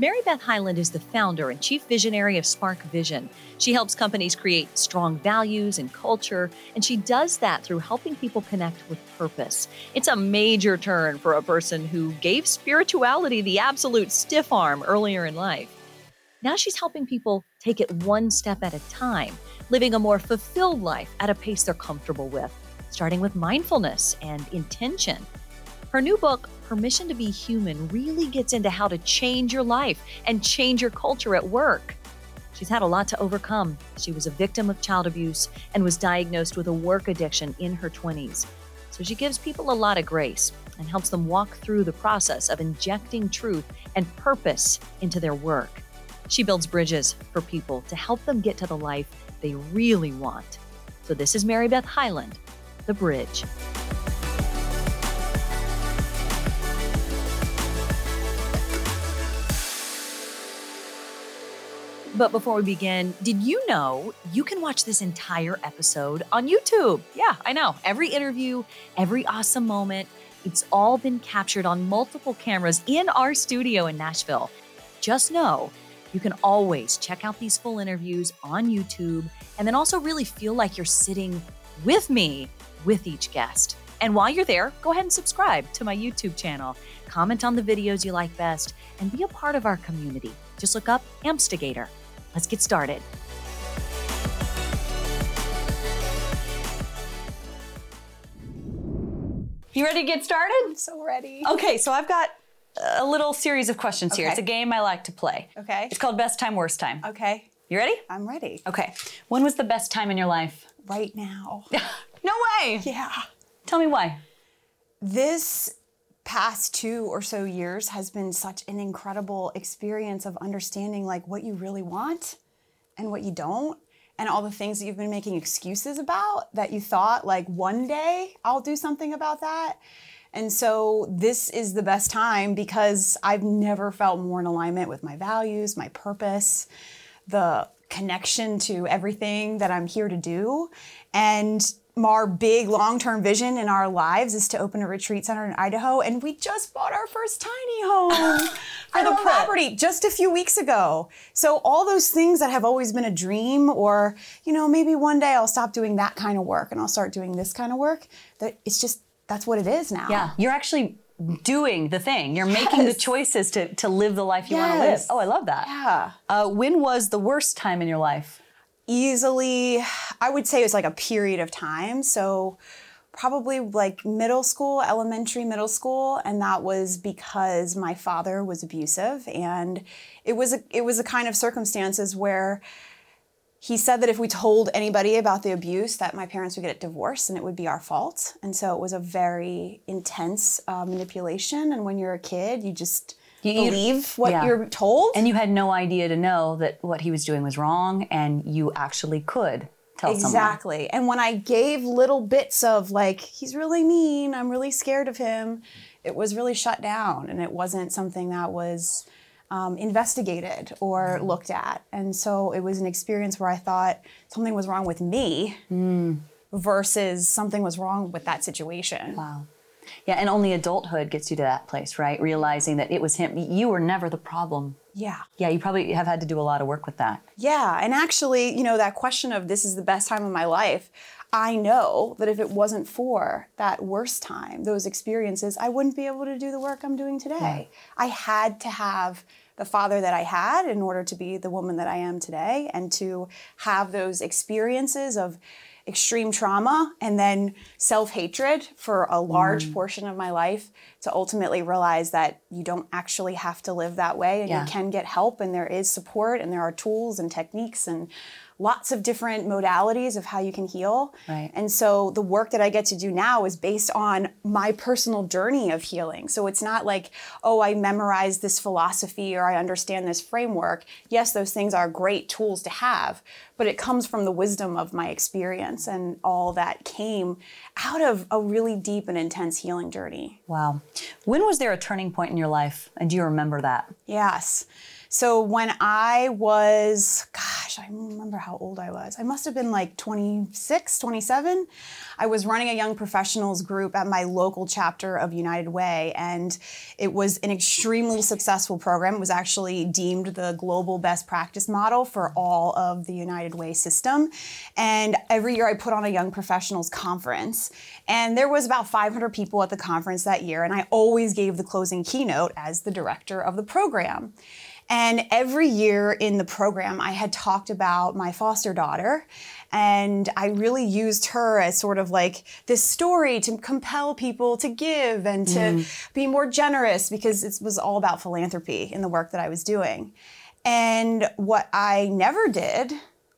MaryBeth Hyland is the founder and chief visionary of Spark Vision. She helps companies create strong values and culture, and she does that through helping people connect with purpose. It's a major turn for a person who gave spirituality the absolute stiff arm earlier in life. Now she's helping people take it one step at a time, living a more fulfilled life at a pace they're comfortable with, starting with mindfulness and intention. Her new book, Permission to Be Human, really gets into how to change your life and change your culture at work. She's had a lot to overcome. She was a victim of child abuse and was diagnosed with a work addiction in her 20s. So she gives people a lot of grace and helps them walk through the process of injecting truth and purpose into their work. She builds bridges for people to help them get to the life they really want. So this is MaryBeth Hyland, The Bridge. But before we begin, did you know you can watch this entire episode on YouTube? Yeah, I know. Every interview, every awesome moment, it's all been captured on multiple cameras in our studio in Nashville. Just know you can always check out these full interviews on YouTube and then also really feel like you're sitting with me with each guest. And while you're there, go ahead and subscribe to my YouTube channel, comment on the videos you like best, and be a part of our community. Just look up Ampstigator. Let's get started. You ready to get started? I'm so ready. Okay, so I've got a little series of questions here. It's a game I like to play. Okay. It's called Best Time, Worst Time. Okay. You ready? I'm ready. Okay. When was the best time in your life? Right now. no way. yeah. Tell me why. This past two or so years has been such an incredible experience of understanding like what you really want and what you don't and all the things that you've been making excuses about that you thought like one day I'll do something about that. And so this is the best time because I've never felt more in alignment with my values, my purpose, the connection to everything that I'm here to do. And our big long-term vision in our lives is to open a retreat center in Idaho, and we just bought our first tiny home for the it. property just a few weeks ago. So all those things that have always been a dream, or you know, maybe one day I'll stop doing that kind of work and I'll start doing this kind of work. That it's just that's what it is now. Yeah, you're actually doing the thing. You're making the choices to, to live the life you want to live. Oh, I love that. Yeah. Uh, when was the worst time in your life? Easily i would say it was like a period of time. So probably like middle school elementary middle school and that was because my father was abusive. And it was a, it was a kind of circumstances where he said that if we told anybody about the abuse that my parents would get a divorce, and it would be our fault. And so it was a very intense uh, manipulation. And when you're a kid you just You- believe what yeah. you're told And you had no idea to know that what he was doing was wrong, and you actually could tell someone. Exactly. And when I gave little bits of like, he's really mean, I'm really scared of him, it was really shut down and it wasn't something that was um, investigated or Mm-hmm. looked at. And so it was an experience where I thought something was wrong with me Mm. versus something was wrong with that situation. Wow. Yeah, and only adulthood gets you to that place, right? Realizing that it was him. You were never the problem. Yeah. Yeah, you probably have had to do a lot of work with that. Yeah, and actually, you know, that question of this is the best time of my life, I know that if it wasn't for that worst time, those experiences, I wouldn't be able to do the work I'm doing today. I had to have the father that I had in order to be the woman that I am today and to have those experiences of extreme trauma and then self-hatred for a large mm. portion of my life to ultimately realize that you don't actually have to live that way and Yeah. you can get help and there is support and there are tools and techniques and lots of different modalities of how you can heal. Right. And so the work that I get to do now is based on my personal journey of healing. So it's not like, oh, I memorized this philosophy or I understand this framework. Yes, those things are great tools to have, but it comes from the wisdom of my experience and all that came out of a really deep and intense healing journey. Wow. When was there a turning point in your life? And do you remember that? Yes. So when I was, gosh, I remember how old I was. I must have been like 26, 27. I was running a young professionals group at my local chapter of United Way, and it was an extremely successful program. It was actually deemed the global best practice model for all of the United Way system. And every year I put on a young professionals conference, and there was about 500 people at the conference that year, and I always gave the closing keynote as the director of the program. And every year in the program, I had talked about my foster daughter. And I really used her as sort of like this story to compel people to give and to mm. be more generous because it was all about philanthropy in the work that I was doing. And what I never did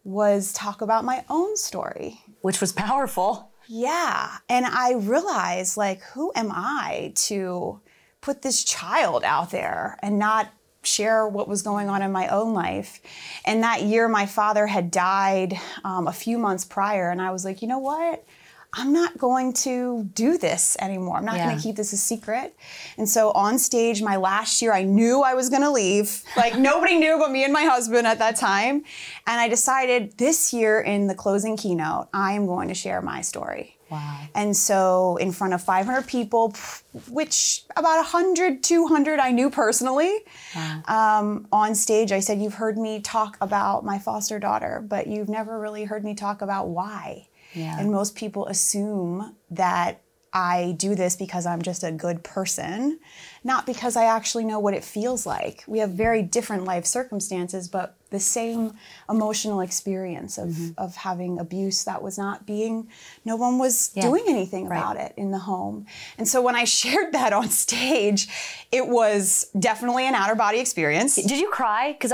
was talk about my own story, which was powerful. Yeah. And I realized, like, who am I to put this child out there and not share what was going on in my own life. And that year, my father had died um, a few months prior, and I was like, you know what? I'm not going to do this anymore. I'm not yeah. going to keep this a secret. And so on stage, my last year, I knew I was going to leave. Like nobody knew but me and my husband at that time. And I decided this year in the closing keynote, I am going to share my story. Wow. And so, in front of 500 people, which about 100, 200 I knew personally, wow. um, on stage, I said, You've heard me talk about my foster daughter, but you've never really heard me talk about why. Yeah. And most people assume that I do this because I'm just a good person, not because I actually know what it feels like. We have very different life circumstances, but the same emotional experience of, mm-hmm. of having abuse that was not being, no one was yeah. doing anything right. about it in the home. And so when I shared that on stage, it was definitely an outer body experience. Did you cry? Because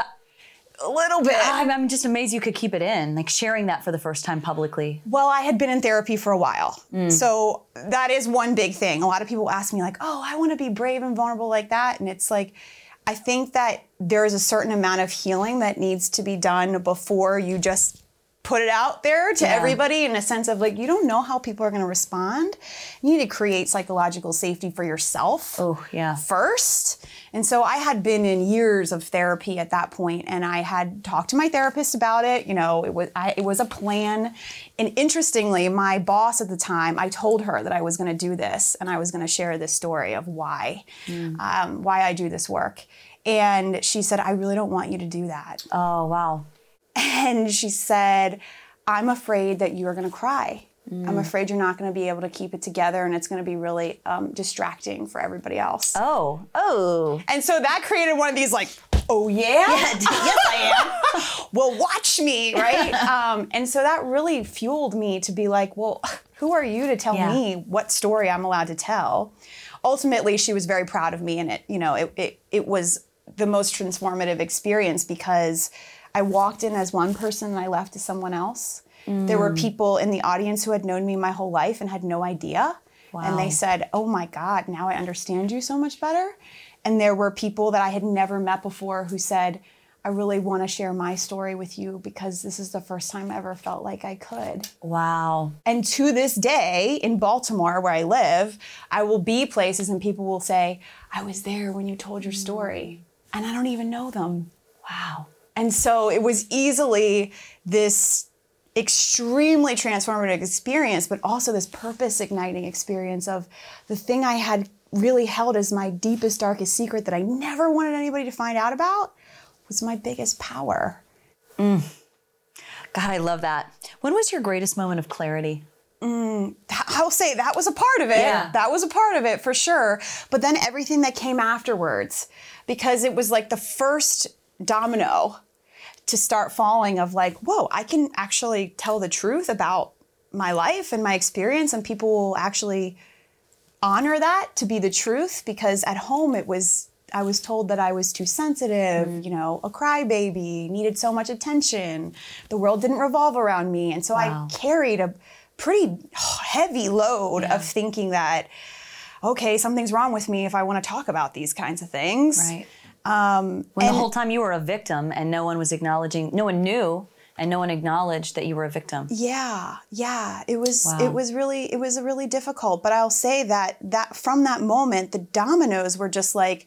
a little bit. I'm, I'm, just amazed you could keep it in, like sharing that for the first time publicly. Well, I had been in therapy for a while. Mm. So that is one big thing. A lot of people ask me, like, oh, I want to be brave and vulnerable like that. And it's like, I think that there is a certain amount of healing that needs to be done before you just put it out there to yeah. everybody in a sense of like you don't know how people are going to respond. You need to create psychological safety for yourself oh yeah. first. And so i had been in years of therapy at that point and i had talked to my therapist about it. You know it was I, it was a plan. And interestingly my boss at the time i told her that i was going to do this and i was going to share this story of why mm. um, why i do this work and she said i really don't want you to do that oh wow and she said, I'm afraid that you're going to cry. Mm. I'm afraid you're not going to be able to keep it together and it's going to be really um, distracting for everybody else. Oh, oh. And so that created one of these like, oh yeah? yeah yes, I am. well, watch me, right? um, and so that really fueled me to be like, well, who are you to tell yeah. me what story I'm allowed to tell? Ultimately, she was very proud of me and it, you know, it, it, it was the most transformative experience because I walked in as one person and I left as someone else. Mm. There were mm. people in the audience who had known me my whole life and had no idea. Wow. And they said, Oh my God, now I understand you so much better. And there were people that I had never met before who said, I really want to share my story with you because this is the first time I ever felt like I could. Wow. And to this day in Baltimore, where I live, I will be places and people will say, I was there when you told your story. And I don't even know them. Wow. And so it was easily this extremely transformative experience, but also this purpose igniting experience of the thing I had really held as my deepest, darkest secret that I never wanted anybody to find out about was my biggest power. Mm. God, I love that. When was your greatest moment of clarity? Mm, I'll say that was a part of it. Yeah. That was a part of it for sure. But then everything that came afterwards, because it was like the first domino to start falling of like, whoa, I can actually tell the truth about my life and my experience, and people will actually honor that to be the truth because at home it was I was told that I was too sensitive, mm. you know, a crybaby, needed so much attention. The world didn't revolve around me. And so wow. I carried a pretty heavy load yeah. of thinking that, okay, something's wrong with me if I want to talk about these kinds of things. Right. Um, when the whole time you were a victim and no one was acknowledging, no one knew and no one acknowledged that you were a victim. Yeah, yeah. It was wow. it was really it was really difficult. But I'll say that that from that moment, the dominoes were just like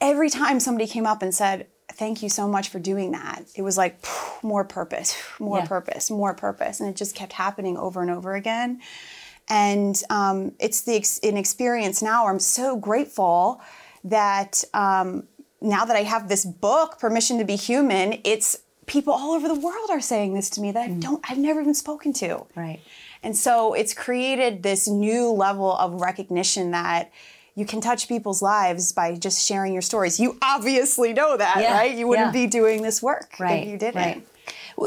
every time somebody came up and said, thank you so much for doing that. It was like more purpose, more Yeah. purpose, more purpose, and it just kept happening over and over again. And um, it's the ex- an experience now where I'm so grateful that um, now that I have this book, Permission to Be Human, it's people all over the world are saying this to me that I don't, I've never even spoken to. Right. And so it's created this new level of recognition that you can touch people's lives by just sharing your stories. You obviously know that, Yeah, right? You wouldn't yeah. be doing this work Right. if you didn't. Right.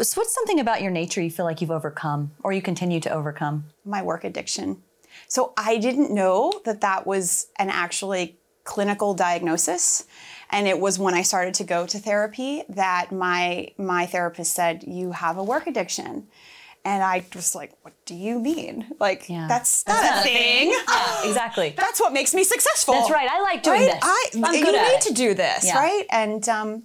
So what's something about your nature you feel like you've overcome or you continue to overcome? My work addiction. So I didn't know that that was an actually clinical diagnosis. And it was when I started to go to therapy that my my therapist said, "You have a work addiction." And I was like, "What do you mean? Like Yeah. that's, not, a thing." Yeah, exactly. that's what makes me successful. That's right. I like doing right? this. I, I'm you good at need it. to do this, Yeah. right? And um,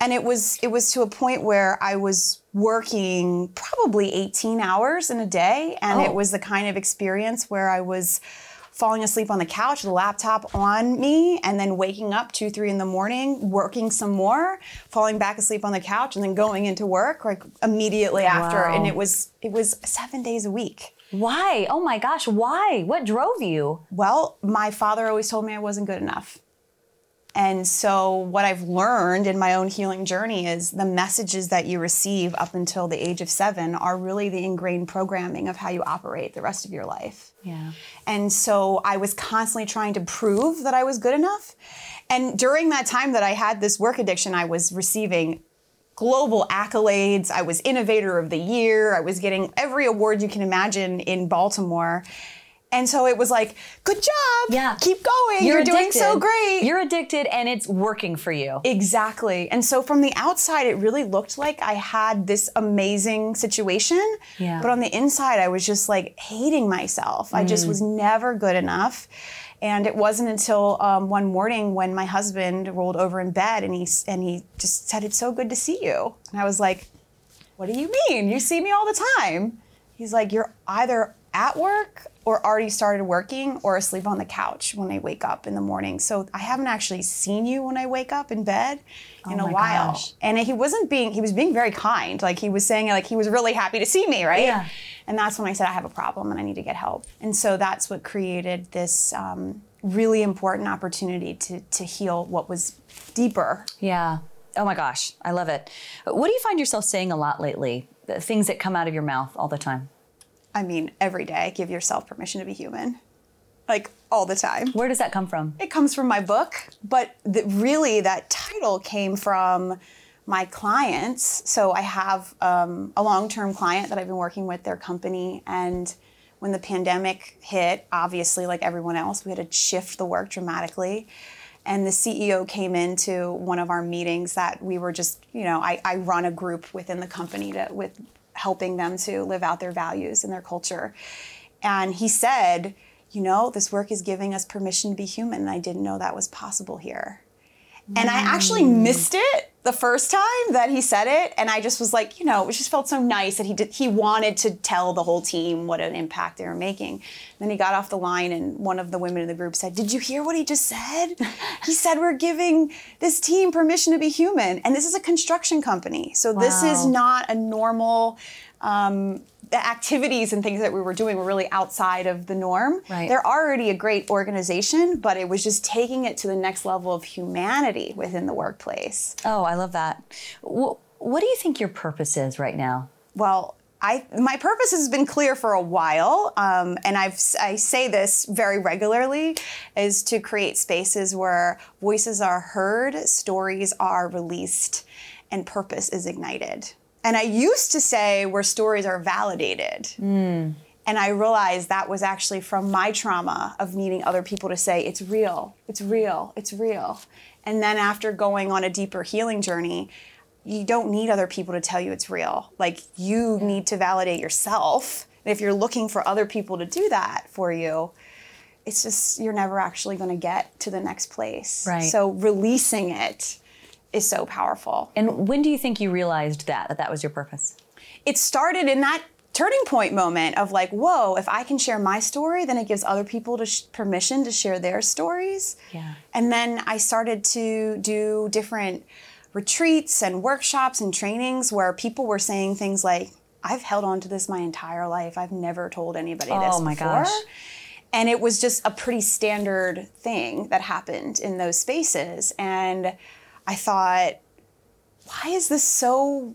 and it was it was to a point where I was working probably 18 hours in a day, and Oh. it was the kind of experience where I was falling asleep on the couch, the laptop on me, and then waking up two, three in the morning, working some more, falling back asleep on the couch, and then going into work like immediately after. Wow. And it was it was seven days a week. Why? Oh my gosh, why? What drove you? Well, my father always told me I wasn't good enough. And so, what I've learned in my own healing journey is the messages that you receive up until the age of seven are really the ingrained programming of how you operate the rest of your life. Yeah. And so, I was constantly trying to prove that I was good enough. And during that time that I had this work addiction, I was receiving global accolades. I was Innovator of the Year. I was getting every award you can imagine in Baltimore. And so it was like, good job. Yeah. Keep going. You're, doing so great. You're addicted and it's working for you. Exactly. And so from the outside, it really looked like I had this amazing situation. Yeah. But on the inside, I was just like hating myself. I Mm. just was never good enough. And it wasn't until um, one morning when my husband rolled over in bed and he and he just said, "It's so good to see you." And I was like, "What do you mean? You see me all the time." He's like, "You're either at work or already started working or asleep on the couch when I wake up in the morning. So I haven't actually seen you when I wake up in bed in Oh a while." gosh. And he wasn't being he was being very kind. Like he was saying like he was really happy to see me, right? Yeah. And that's when I said I have a problem and I need to get help. And so that's what created this um, really important opportunity to to heal what was deeper. Yeah. Oh my gosh, I love it. What do you find yourself saying a lot lately? The things that come out of your mouth all the time. I mean, every day, give yourself permission to be human, like all the time. Where does that come from? It comes from my book, but the, really that title came from my clients. So I have um, a long-term client that I've been working with their company, and when the pandemic hit, obviously, like everyone else, we had to shift the work dramatically. And the CEO came into one of our meetings that we were just, you know, I, I run a group within the company to with helping them to live out their values and their culture. And he said, you know, this work is giving us permission to be human, and I didn't know that was possible here. And I actually mm. missed it the first time that he said it, and I just was like, you know, it just felt so nice that he did. He wanted to tell the whole team what an impact they were making. then he got off the line, and one of the women in the group said, "Did you hear what he just said? he said we're giving this team permission to be human, and this is a construction company, so this is not a normal." Um, activities and things that we were doing were really outside of the norm. Right. They're already a great organization, but it was just taking it to the next level of humanity within the workplace. Oh, I love that. What do you think your purpose is right now? Well, I my purpose has been clear for a while, um, and I've I say this very regularly, is to create spaces where voices are heard, stories are released, and purpose is ignited. And I used to say where stories are validated. Hmm. And I realized that was actually from my trauma of needing other people to say, it's real, it's real, it's real. And then after going on a deeper healing journey, you don't need other people to tell you it's real. Like you need to validate yourself. And if you're looking for other people to do that for you, it's just you're never actually going to get to the next place. Right. So releasing it is so powerful. And when do you think you realized that, that that was your purpose? it started in that turning point moment of like, whoa, if I can share my story, then it gives other people to sh- permission to share their stories. Yeah. And then I started to do different retreats and workshops and trainings where people were saying things like, I've held on to this my entire life. I've never told anybody this Oh my gosh. And it was just a pretty standard thing that happened in those spaces. And I thought, why is this so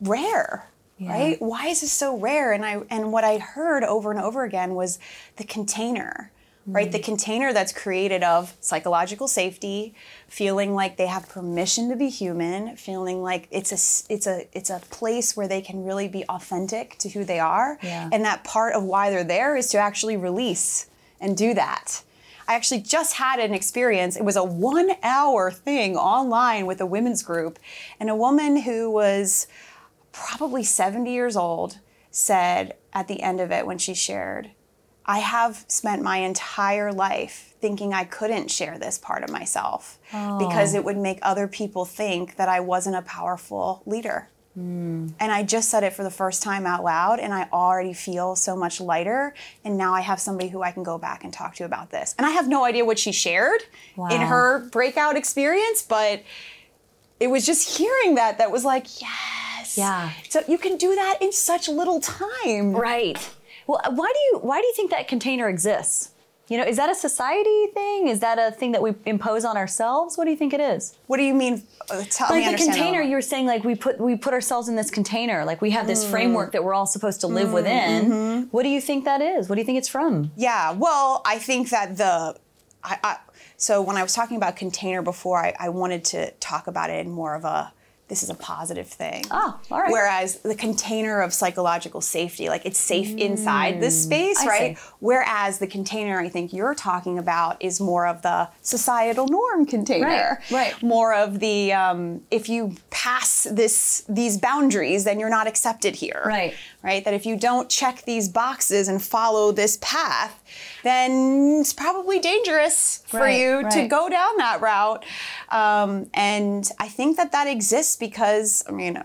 rare? Right? Why is this so rare? And I and what I heard over and over again was the container. Right? The mm. container that's created of psychological safety, feeling like they have permission to be human, feeling like it's a it's a it's a place where they can really be authentic to who they are. Yeah. And that part of why they're there is to actually release and do that. I actually just had an experience. It was a one hour thing online with a women's group, and a woman who was probably 70 years old said at the end of it when she shared, I have spent my entire life thinking I couldn't share this part of myself because it would make other people think that I wasn't a powerful leader. And I just said it for the first time out loud, and I already feel so much lighter. And now I have somebody who I can go back and talk to about this. And I have no idea what she shared in her breakout experience, but it was just hearing that that was like, yes. Yeah. So you can do that in such little time. Right. Well, why do you why do you think that container exists? You know, is that a society thing? Is that a thing that we impose on ourselves? What do you think it is? What do you mean? Uh, Tell me Like the container, you were saying, like we put we put ourselves in this container, like we have Mm. this framework that we're all supposed to live within. mm-hmm. What do you think that is? What do you think it's from? Yeah, well, I think that the, I, I, so when I was talking about container before, I, I wanted to talk about it in more of a, this is a positive thing. Oh, all right. Whereas the container of psychological safety, like it's safe inside this space, Mm, I right? see. Whereas the container I think you're talking about is more of the societal norm container. Right, right. More of the, um, if you pass this these boundaries, then you're not accepted here Right. Right? That if you don't check these boxes and follow this path, then it's probably dangerous for Right, you to go down that route. Um, and I think that that exists because, I mean,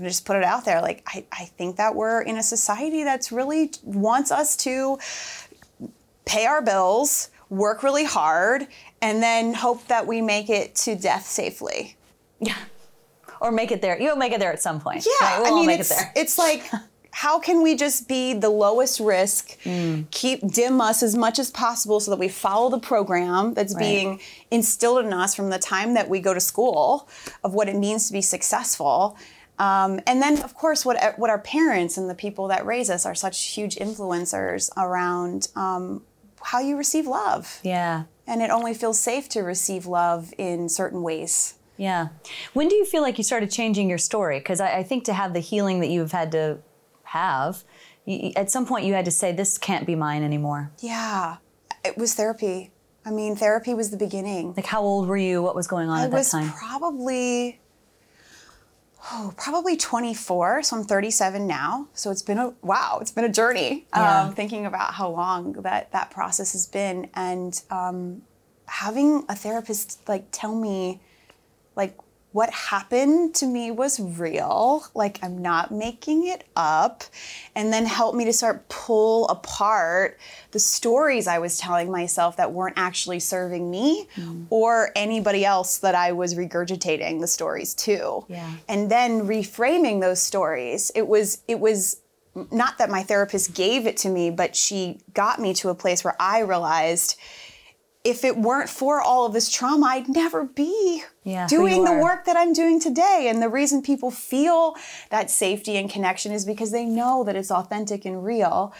just put it out there, like, I, I think that we're in a society that's really wants us to pay our bills, work really hard, and then hope that we make it to death safely. Yeah. Or make it there. You'll make it there at some point. Yeah, Right, we'll I mean, make it's it there. it's like, how can we just be the lowest risk, Mm. keep dim us as much as possible, so that we follow the program that's Right. being instilled in us from the time that we go to school of what it means to be successful. Um, and then, of course, what what our parents and the people that raise us are such huge influencers around um, how you receive love. Yeah. And it only feels safe to receive love in certain ways. Yeah. When do you feel like you started changing your story? Because I, I think to have the healing that you've had to have, you, at some point you had to say, this can't be mine anymore. Yeah, it was therapy. I mean, therapy was the beginning. Like, how old were you? What was going on I at that time? I was probably, oh, probably 24. So I'm 37 now. So it's been a wow. It's been a journey. Yeah. Um, thinking about how long that that process has been, and um, having a therapist like tell me, like what happened to me was real. Like I'm not making it up, and then help me to start pull apart the stories I was telling myself that weren't actually serving me mm. or anybody else that I was regurgitating the stories to. Yeah. And then reframing those stories. It was it was not that my therapist gave it to me, but she got me to a place where I realized if it weren't for all of this trauma, I'd never be Yeah, doing the work that I'm doing today. And the reason people feel that safety and connection is because they know that it's authentic and real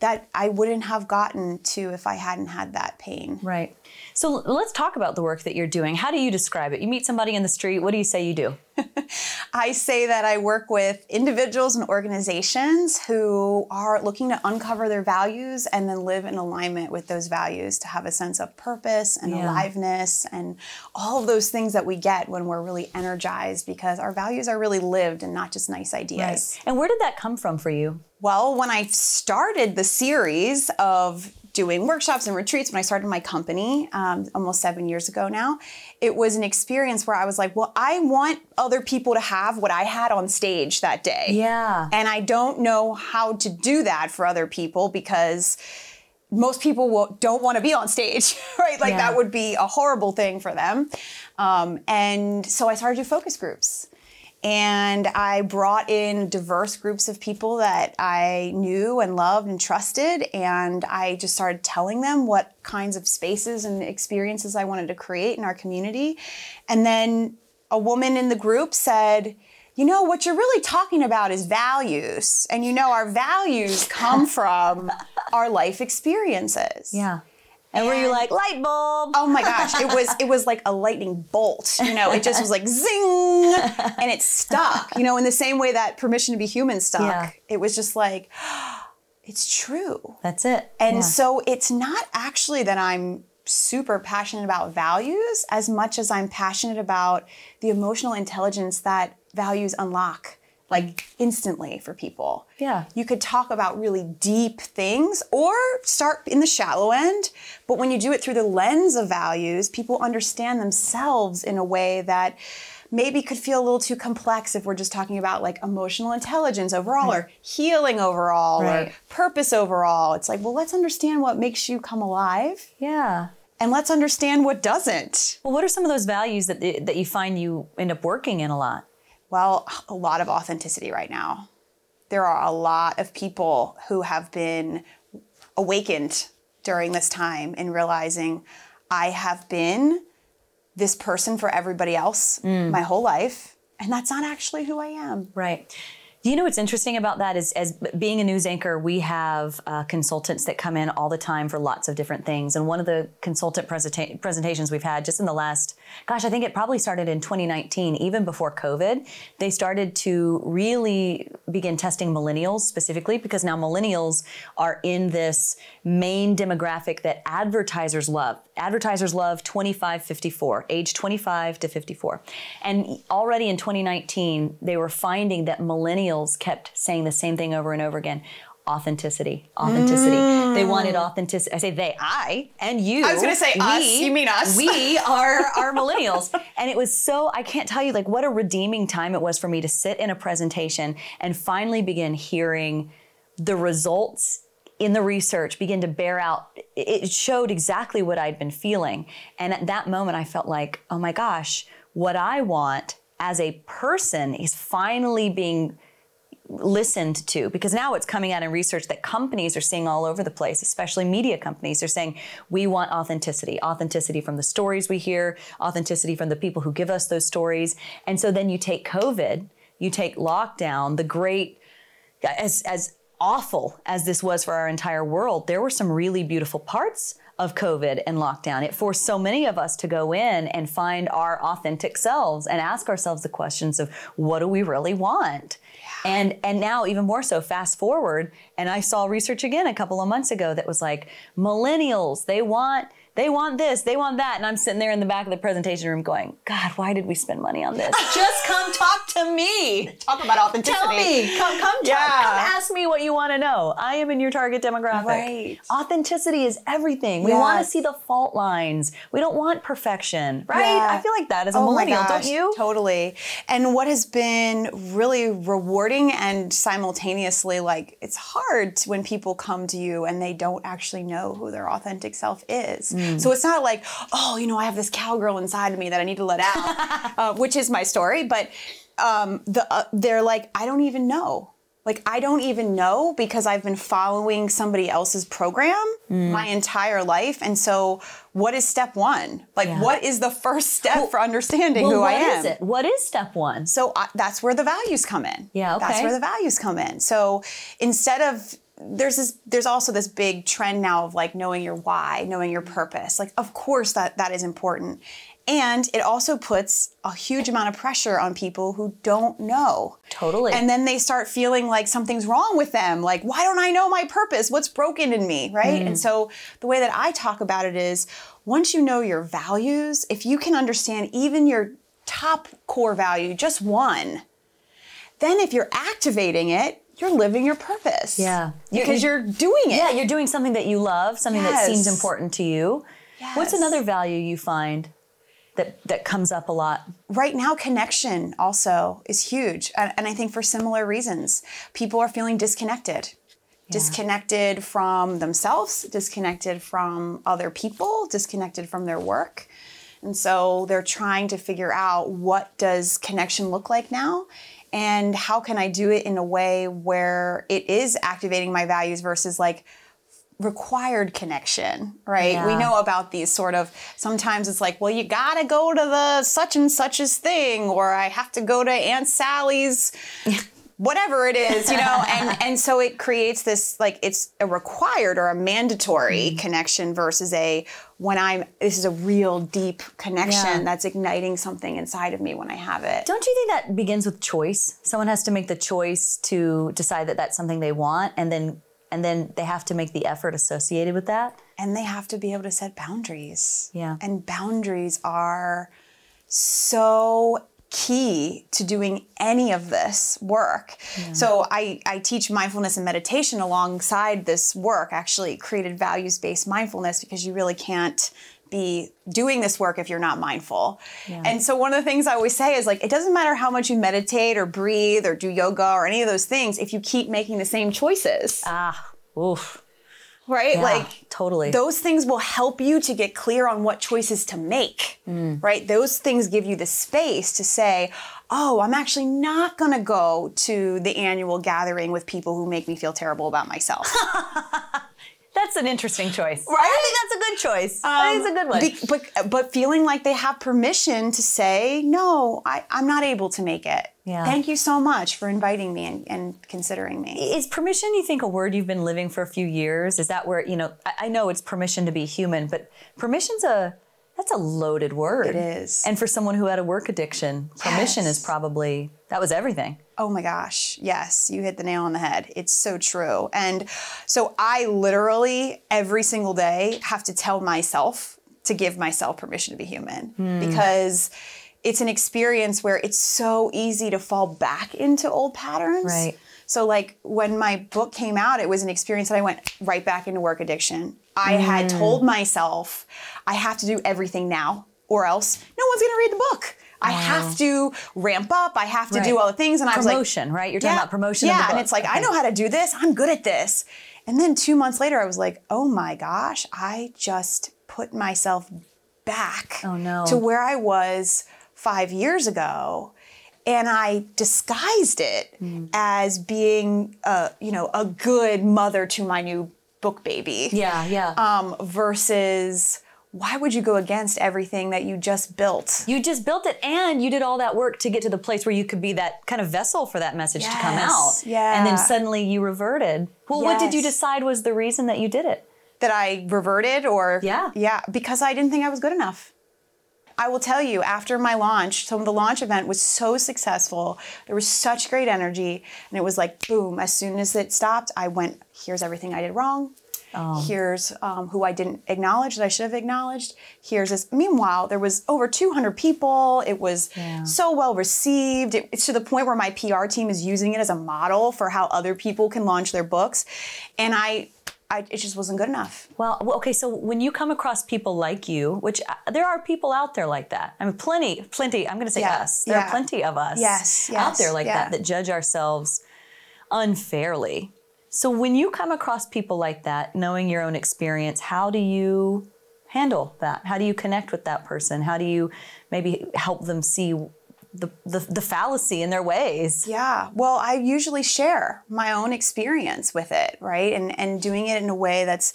that I wouldn't have gotten to if I hadn't had that pain. Right. So let's talk about the work that you're doing. How do you describe it? You meet somebody in the street. What do you say you do? I say that I work with individuals and organizations who are looking to uncover their values and then live in alignment with those values to have a sense of purpose and Yeah. aliveness and all of those things that we get when we're really energized because our values are really lived and not just nice ideas. And where did that come from for you? Well, when I started the series of doing workshops and retreats, when I started my company um, almost seven years ago now, it was an experience where I was like, well, I want other people to have what I had on stage that day. Yeah. And I don't know how to do that for other people because most people will, don't want to be on stage, right? Like Yeah. that would be a horrible thing for them. Um, and so I started to do focus groups. And I brought in diverse groups of people that I knew and loved and trusted. And I just started telling them what kinds of spaces and experiences I wanted to create in our community. And then a woman in the group said, you know, what you're really talking about is values. And you know, our values come from our life experiences. Yeah. And, were you like light bulb? Oh my gosh, it was it was like a lightning bolt. You know, it just was like zing, and it stuck. You know, in the same way that permission to be human stuck. Yeah. It was just like, it's true. That's it. And Yeah. so it's not actually that I'm super passionate about values as much as I'm passionate about the emotional intelligence that values unlock like instantly for people. Yeah. You could talk about really deep things or start in the shallow end, but when you do it through the lens of values, people understand themselves in a way that maybe could feel a little too complex if we're just talking about like emotional intelligence overall or healing overall or purpose overall. It's like, well, let's understand what makes you come alive yeah. and let's understand what doesn't. Well, what are some of those values that that you find you end up working in a lot? Well, a lot of authenticity right now. There are a lot of people who have been awakened during this time in realizing I have been this person for everybody else my whole life, and that's not actually who I am. Right. Do you know what's interesting about that is as being a news anchor, we have uh, consultants that come in all the time for lots of different things. And one of the consultant presenta- presentations we've had just in the last, gosh, I think it probably started in 2019, even before COVID, they started to really begin testing millennials specifically because now millennials are in this main demographic that advertisers love. Advertisers love 25 54, age 25 to 54. And already in 2019, they were finding that millennials kept saying the same thing over and over again. Authenticity, authenticity. They mm. wanted authenticity. I say they, I, and you. I was gonna say us. You mean us. We are our millennials, and it was so. I can't tell you like what a redeeming time it was for me to sit in a presentation and finally begin hearing the results in the research begin to bear out. It showed exactly what I'd been feeling, and at that moment, I felt like, oh my gosh, what I want as a person is finally being listened to because now it's coming out in research that companies are seeing all over the place especially media companies are saying we want authenticity authenticity from the stories we hear authenticity from the people who give us those stories and so then you take covid you take lockdown the great as as awful as this was for our entire world there were some really beautiful parts of COVID and lockdown. It forced so many of us to go in and find our authentic selves and ask ourselves the questions of what do we really want? And and now even more so fast forward and I saw research again a couple of months ago that was like millennials they want they want this, they want that. And I'm sitting there in the back of the presentation room going, God, why did we spend money on this? Just come talk to me. Talk about authenticity. Tell me. Come, come, Yeah. talk, come ask me what you want to know. I am in your target demographic. Right. Authenticity is everything. We want to see the fault lines. We don't want perfection, right? Yeah. I feel like that as a Oh millennial, gosh, don't you? Totally. And what has been really rewarding and simultaneously like it's hard when people come to you and they don't actually know who their authentic self is. Mm. So it's not like, oh, you know, I have this cowgirl inside of me that I need to let out, uh, which is my story. But um, the uh, they're like, I don't even know. Like I don't even know because I've been following somebody else's program Mm. my entire life. And so, what is step one? Like, Yeah. what is the first step for understanding Well, who I am? is it? What is step one? So I, that's where the values come in. Yeah, okay. That's where the values come in. So instead of there's this there's also this big trend now of like knowing your why, knowing your purpose. Like of course that that is important. And it also puts a huge amount of pressure on people who don't know. Totally. And then they start feeling like something's wrong with them. Like, why don't I know my purpose? What's broken in me? Right. Mm. And so the way that I talk about it is once you know your values, if you can understand even your top core value, just one, then if you're activating it, you're living your purpose. Yeah. Because you- you're doing it. Yeah, you're doing something that you love, something that seems important to you. What's another value you find that that comes up a lot? right now connection also is huge and, and i think for similar reasons people are feeling disconnected disconnected from themselves disconnected from other people disconnected from their work And so they're trying to figure out what does connection look like now and how can I do it in a way where it is activating my values versus like required connection, right? We know about these sort of sometimes it's like, well, you gotta go to the such and such's thing, or I have to go to Aunt Sally's whatever it is, you know, and and so it creates this like it's a required or a mandatory mm-hmm. connection versus a when I'm this is a real deep connection Yeah. that's igniting something inside of me when I have it. Don't you think that begins with choice? Someone has to make the choice to decide that that's something they want, and then and then they have to make the effort associated with that. and they have to be able to set boundaries. Yeah. And boundaries are so key to doing any of this work. So I, I teach mindfulness and meditation alongside this work, actually created values-based mindfulness because you really can't be doing this work if you're not mindful. And so one of the things I always say is like it doesn't matter how much you meditate or breathe or do yoga or any of those things if you keep making the same choices, Ah, oof. Right? Yeah, like totally. those things will help you to get clear on what choices to make, Mm. right? Those things give you the space to say, oh, I'm actually not going to go to the annual gathering with people who make me feel terrible about myself. That's an interesting choice. Right? I think that's a good choice. I think it's a good um, one. Be- but, but feeling like they have permission to say, no, I, I'm not able to make it. Yeah. Thank you so much for inviting me and, and considering me. is permission you think a word you've been living for a few years is that where you know I, I know it's permission to be human but permission's a that's a loaded word It is. and for someone who had a work addiction permission Yes. is probably that was everything Oh my gosh. Yes, you hit the nail on the head. It's so true. And so I literally every single day have to tell myself to give myself permission to be human hmm. because it's an experience where it's so easy to fall back into old patterns. Right. So like when my book came out, it was an experience that I went right back into work addiction. I had hmm. told myself I have to do everything now or else no one's going to read the book. I have to ramp up. I have to do all the things. And I was like, promotion right you're talking about promotion yeah, and it's like I know how to do this. I'm good at this. And then two months later, I was like, oh my gosh, I just put myself back Oh, no. to where I was five years ago. And I disguised it Hmm. as being, a, you know, a good mother to my new book baby. yeah yeah Um, versus why would you go against everything that you just built? you just built it and you did all that work to get to the place where you could be that kind of vessel for that message to come out yeah. and then suddenly you reverted well what did you decide was the reason that you did it that I reverted or Yeah. yeah because I didn't think I was good enough. I will tell you after my launch, so the launch event was so successful. There was such great energy and it was like boom, as soon as it stopped, I went here's everything I did wrong. Oh. Here's um, who I didn't acknowledge that I should have acknowledged. Here's this. Meanwhile, there was over 200 people. It was Yeah. so well received. It- it's to the point where my PR team is using it as a model for how other people can launch their books, and I, I it just wasn't good enough. Well, okay, so when you come across people like you, which uh, there are people out there like that. I mean, plenty, plenty, I'm going to say Yeah, us. There are plenty of us Yes, out there like yeah. that that judge ourselves unfairly. So when you come across people like that, knowing your own experience, how do you handle that? How do you connect with that person? How do you maybe help them see the, the, the fallacy in their ways? Yeah. Well, I usually share my own experience with it, right? And and doing it in a way that's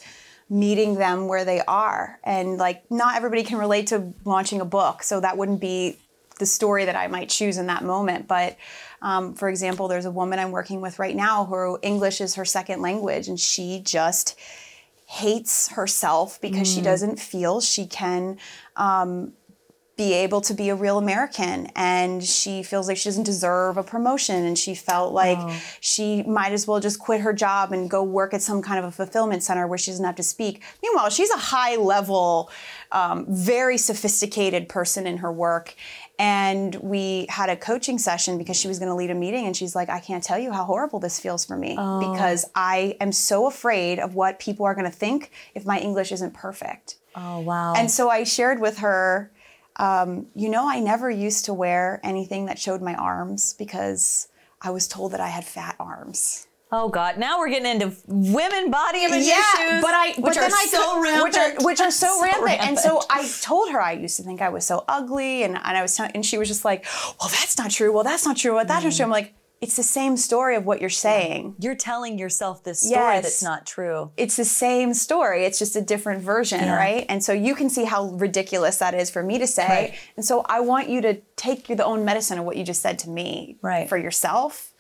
meeting them where they are. And like not everybody can relate to launching a book, so that wouldn't be the story that I might choose in that moment. But um, for example, there's a woman I'm working with right now who English is her second language, and she just hates herself because she doesn't feel she can um, be able to be a real American and she feels like she doesn't deserve a promotion and she felt like she might as well just quit her job and go work at some kind of a fulfillment center where she doesn't have to speak. Meanwhile, she's a high level, um, very sophisticated person in her work. And we had a coaching session because she was going to lead a meeting and she's like, I can't tell you how horrible this feels for me because I am so afraid of what people are going to think if my English isn't perfect. Oh, wow. And so I shared with her, um, you know, I never used to wear anything that showed my arms because I was told that I had fat arms. Oh God! Now we're getting into women body image yeah, issues, but I which but are then I so rampant, which are, which are so, So rampant. And so. I told her I used to think I was so ugly, and, and I was, telling- and she was just like, "Well, that's not true. Well, that's not true. Well, that's not true." I'm like, "It's the same story of what you're saying. You're telling yourself this story Yes. that's not true. It's the same story. It's just a different version, Yeah. right?" And so you can see how ridiculous that is for me to say. Right. And so I want you to take your the own medicine of what you just said to me Right. for yourself.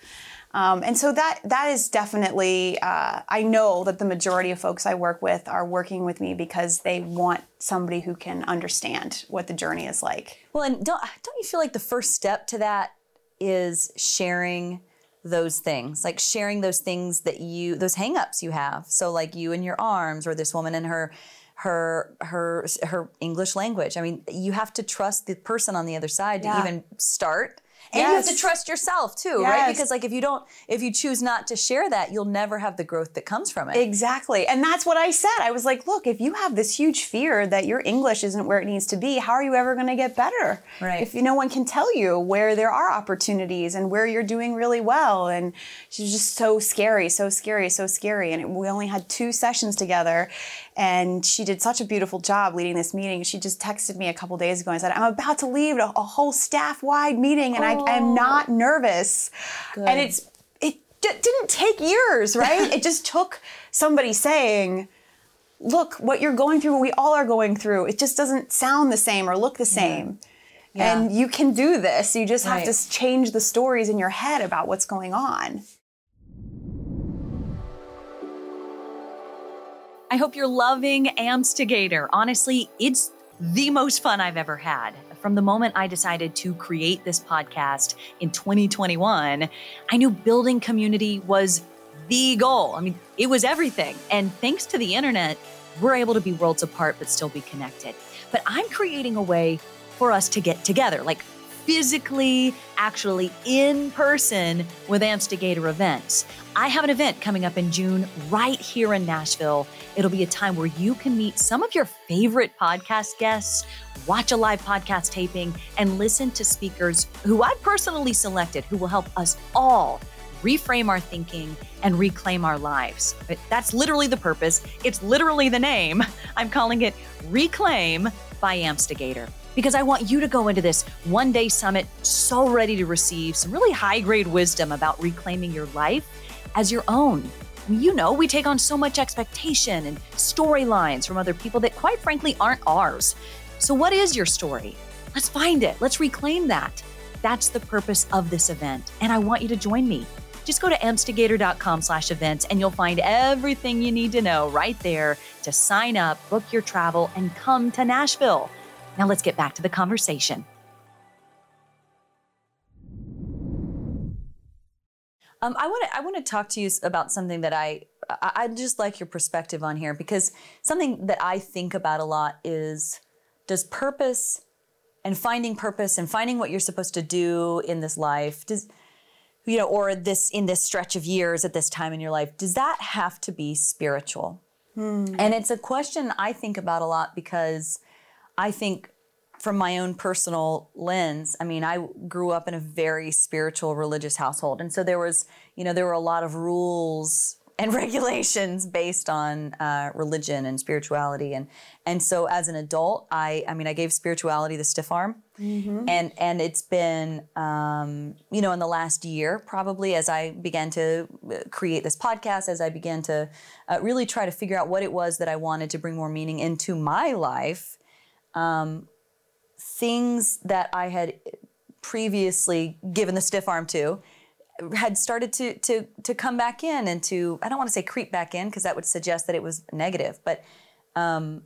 Um, and so that that is definitely uh, I know that the majority of folks I work with are working with me because they want somebody who can understand what the journey is like. Well, and don't don't you feel like the first step to that is sharing those things, like sharing those things that you, those hangups you have. So, like you and your arms, or this woman and her, her, her, her English language. I mean, you have to trust the person on the other side Yeah. to even start. And you have to trust yourself too, right? Because like if you don't, if you choose not to share that, you'll never have the growth that comes from it. Exactly. And that's what I said. I was like, look, if you have this huge fear that your English isn't where it needs to be, how are you ever going to get better? Right. If no one can tell you where there are opportunities and where you're doing really well. And she's just so scary, so scary, so scary. And it, we only had two sessions together. And she did such a beautiful job leading this meeting. She just texted me a couple days ago and said, I'm about to leave a, a whole staff wide meeting and I am not nervous. And it's, it d- didn't take years, right? it just took somebody saying, look, what you're going through, what we all are going through, it just doesn't sound the same or look the same. Yeah. And you can do this. You just have to change the stories in your head about what's going on. I hope you're loving Ampstigator. Honestly, it's the most fun I've ever had. From the moment I decided to create this podcast in 2021, I knew building community was the goal. I mean, it was everything. And thanks to the internet, we're able to be worlds apart but still be connected. But I'm creating a way for us to get together, like physically, actually in person with Ampstigator events. I have an event coming up in June right here in Nashville. It'll be a time where you can meet some of your favorite podcast guests, watch a live podcast taping, and listen to speakers who I personally selected who will help us all reframe our thinking and reclaim our lives. That's literally the purpose. It's literally the name. I'm calling it Reclaim by Ampstigator because I want you to go into this one day summit so ready to receive some really high grade wisdom about reclaiming your life as your own. You know, we take on so much expectation and storylines from other people that, quite frankly, aren't ours. So, what is your story? Let's find it. Let's reclaim that. That's the purpose of this event, and I want you to join me. Just go to ampstigator.com slash events and you'll find everything you need to know right there to sign up, book your travel, and come to Nashville. Now let's get back to the conversation. Um, I want to I want to talk to you about something that I, I I just like your perspective on here because something that I think about a lot is does purpose and finding purpose and finding what you're supposed to do in this life does you know or this in this stretch of years at this time in your life does that have to be spiritual? And it's a question I think about a lot because I think from my own personal lens, I mean, I grew up in a very spiritual religious household. And so there was, you know, there were a lot of rules and regulations based on uh, religion and spirituality. And and so as an adult, I I mean, I gave spirituality the stiff arm. And and it's been um, you know in the last year probably as I began to uh, create this podcast, as I began to uh, really try to figure out what it was that I wanted to bring more meaning into my life things that I had previously given the stiff arm to had started to to to come back in and to I don't want to say creep back in because that would suggest that it was negative, but um,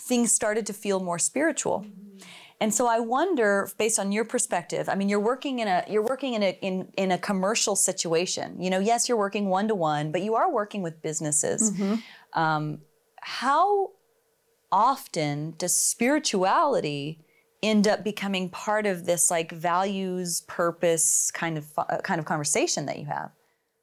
things started to feel more spiritual. And so I wonder, based on your perspective, I mean, you're working in a you're working in a in in a commercial situation. You know, yes, you're working one to one, but you are working with businesses. Um, how often does spirituality end up becoming part of this like values purpose kind of uh, kind of conversation that you have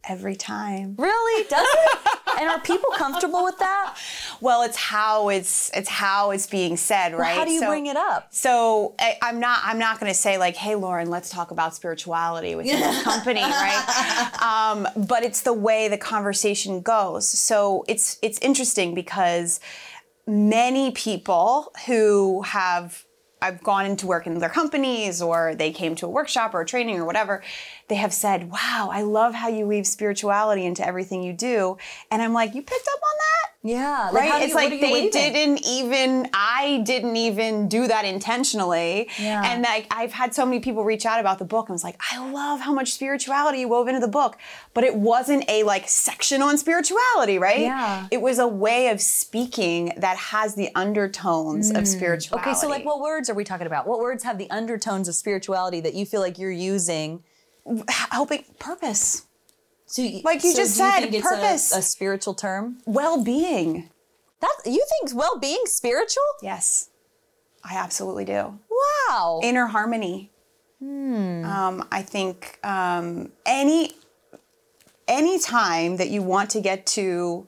Every time. really does it and are people comfortable with that? Well, it's how it's it's how it's being said, right? How do you So- bring it up? So I, I'm not I'm not going to say like, hey, Lauren, let's talk about spirituality within this company, right? Um, but it's the way the conversation goes. So it's it's interesting because many people who have I've gone into work in their companies or they came to a workshop or a training or whatever, they have said, Wow, I love how you weave spirituality into everything you do. And I'm like, You picked up on that? Yeah, like, right? how it's you- like they didn't even. I didn't even do that intentionally. Yeah. And like I've had so many people reach out about the book. and was like, I love how much spirituality you wove into the book, but it wasn't a like section on spirituality, right? Yeah. It was a way of speaking that has the undertones of spirituality. Mm. Okay, so like what words are we talking about? What words have the undertones of spirituality that you feel like you're using? Helping purpose, So Like you so just you said, it's a- purpose. a, spiritual term. well-being. That you think well-being spiritual? Yes, I absolutely do. Wow. inner harmony. Hmm. Um, I think um, any any time that you want to get to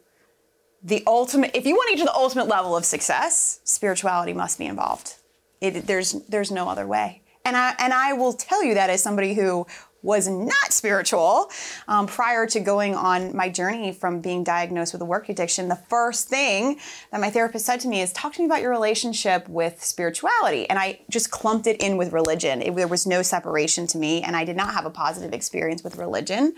the ultimate, if you want to get to the ultimate level of success, spirituality must be involved. It, there's there's no other way. And I and I will tell you that as somebody who was not spiritual um, prior to going on my journey from being diagnosed with a work addiction. The first thing that my therapist said to me is, "Talk to me about your relationship with spirituality." And I just clumped it in with religion. It, there was no separation to me, and I did not have a positive experience with religion.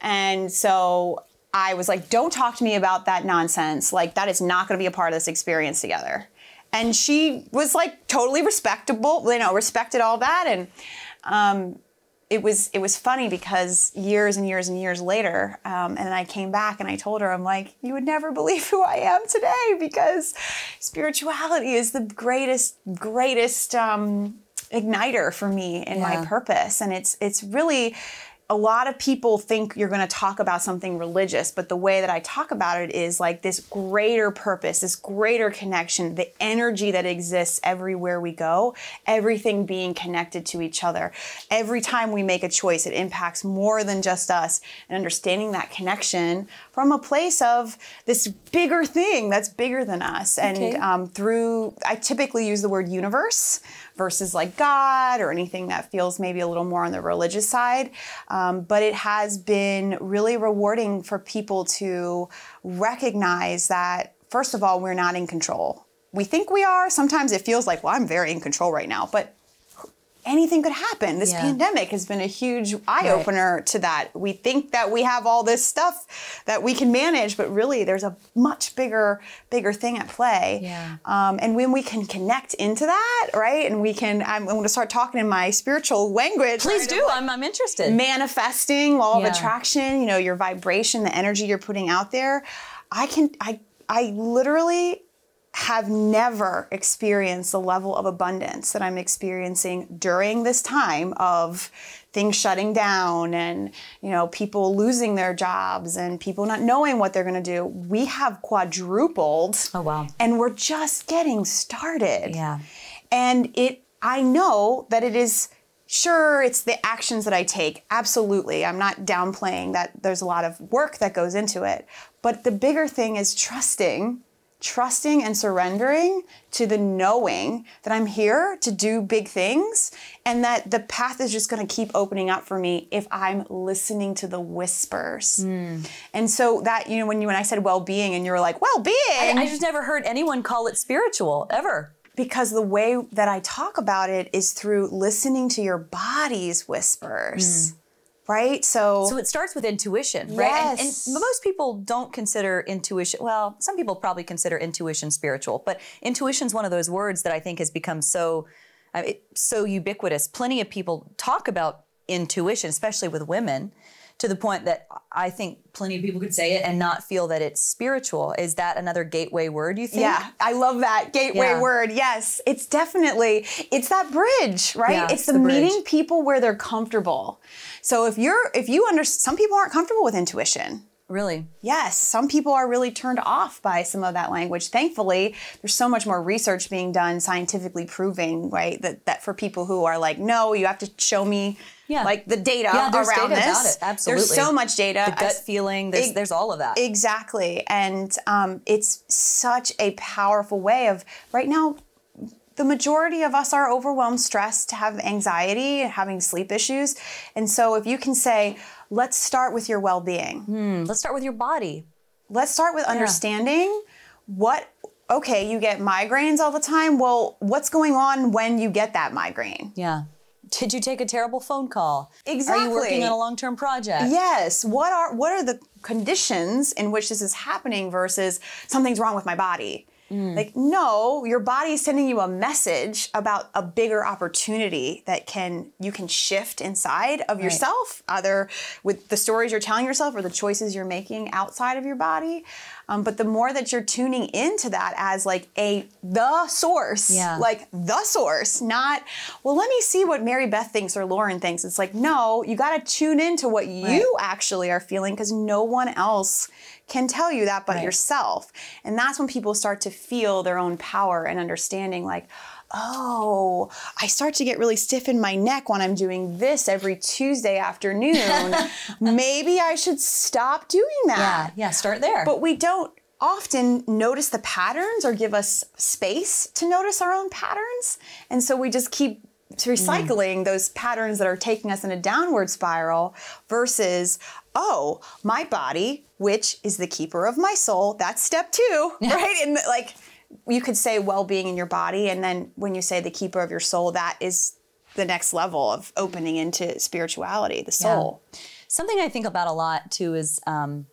And so I was like, don't talk to me about that nonsense. Like, that is not going to be a part of this experience together. And she was like totally respectable, you know, respected all that. And um, it was it was funny because years and years and years later, um, and then I came back and I told her, I'm like, you would never believe who I am today because spirituality is the greatest, greatest um, igniter for me in Yeah. my purpose, and it's it's really a lot of people think you're going to talk about something religious, but the way that I talk about it is like this greater purpose, this greater connection, the energy that exists everywhere we go, everything being connected to each other. Every time we make a choice, it impacts more than just us. And understanding that connection from a place of this bigger thing that's bigger than us. And um, through, I typically use the word universe versus like God or anything that feels maybe a little more on the religious side. Um, but it has been really rewarding for people to recognize that, first of all, we're not in control. We think we are. Sometimes it feels like, well, I'm very in control right now. But anything could happen. This Yeah. pandemic has been a huge eye opener to that. We think that we have all this stuff that we can manage, but really there's a much bigger, bigger thing at play. Yeah. Um, and when we can connect into that, right? And we can, I'm, I'm going to start talking in my spiritual language. Please right, do. like I'm, I'm interested. manifesting law Yeah. of attraction you know your vibration the energy you're putting out there i can i i literally have never experienced the level of abundance that i'm experiencing during this time of things shutting down and you know people losing their jobs and people not knowing what they're going to do we have quadrupled Oh, wow. and we're just getting started Yeah. and it i know that it is sure it's the actions that i take absolutely i'm not downplaying that there's a lot of work that goes into it but the bigger thing is trusting trusting and surrendering to the knowing that i'm here to do big things and that the path is just going to keep opening up for me if i'm listening to the whispers hmm. and so that you know when you when i said well-being and you were like well-being I just never heard anyone call it spiritual ever. because the way that I talk about it is through listening to your body's whispers. Hmm. Right? So, So it starts with intuition, right? And, Yes. and most people don't consider intuition. Well, some people probably consider intuition spiritual, but intuition is one of those words that I think has become so uh, so ubiquitous. Plenty of people talk about intuition, especially with women, to the point that I think plenty of people could say it and not feel that it's spiritual. Is that another gateway word? You think? yeah, I love that gateway Yeah. word. Yes, it's definitely it's that bridge, right? Yeah, it's it's the, the meeting people where they're comfortable. So if you're if you under some people aren't comfortable with intuition, Really? Yes, some people are really turned off by some of that language. Thankfully, there's so much more research being done, scientifically proving, right, that, that for people who are like, no, you have to show me Yeah. like the data Yeah, there's around data this. it. Absolutely. There's so much data. The gut feeling, there's, Ex- there's all of that. Exactly. And um, it's such a powerful way of right now. The majority of us are overwhelmed, stressed, to have anxiety, having sleep issues. And so, if you can say, let's start with your well being, Hmm, Let's start with your body. let's start with understanding what, okay, you get migraines all the time. Well, what's going on when you get that migraine? Yeah. Did you take a terrible phone call? Exactly. Are you working on a long term project? Yes. What are what are the conditions in which this is happening versus something's wrong with my body? Mm. Like no, your body is sending you a message about a bigger opportunity that can you can shift inside of yourself, either with the stories you're telling yourself or the choices you're making outside of your body. Um, but the more that you're tuning into that as like a the source, Yeah. like the source, not well. Let me see what MaryBeth thinks or Lauren thinks. It's like no, you got to tune into what you actually are feeling because no one else can tell you that but Right. yourself. And that's when people start to feel their own power and understanding. Like, oh, I start to get really stiff in my neck when I'm doing this every Tuesday afternoon. Maybe I should stop doing Yeah. that. Yeah. Start there. But we don't often notice the patterns or give us space to notice our own patterns. And so we just keep mm. recycling those patterns that are taking us in a downward spiral versus, oh, my body, which is the keeper of my soul, that's step two, right? And like you could say well being in your body. And then when you say the keeper of your soul, that is the next level of opening into spirituality, the soul. Something I think about a lot too is, um,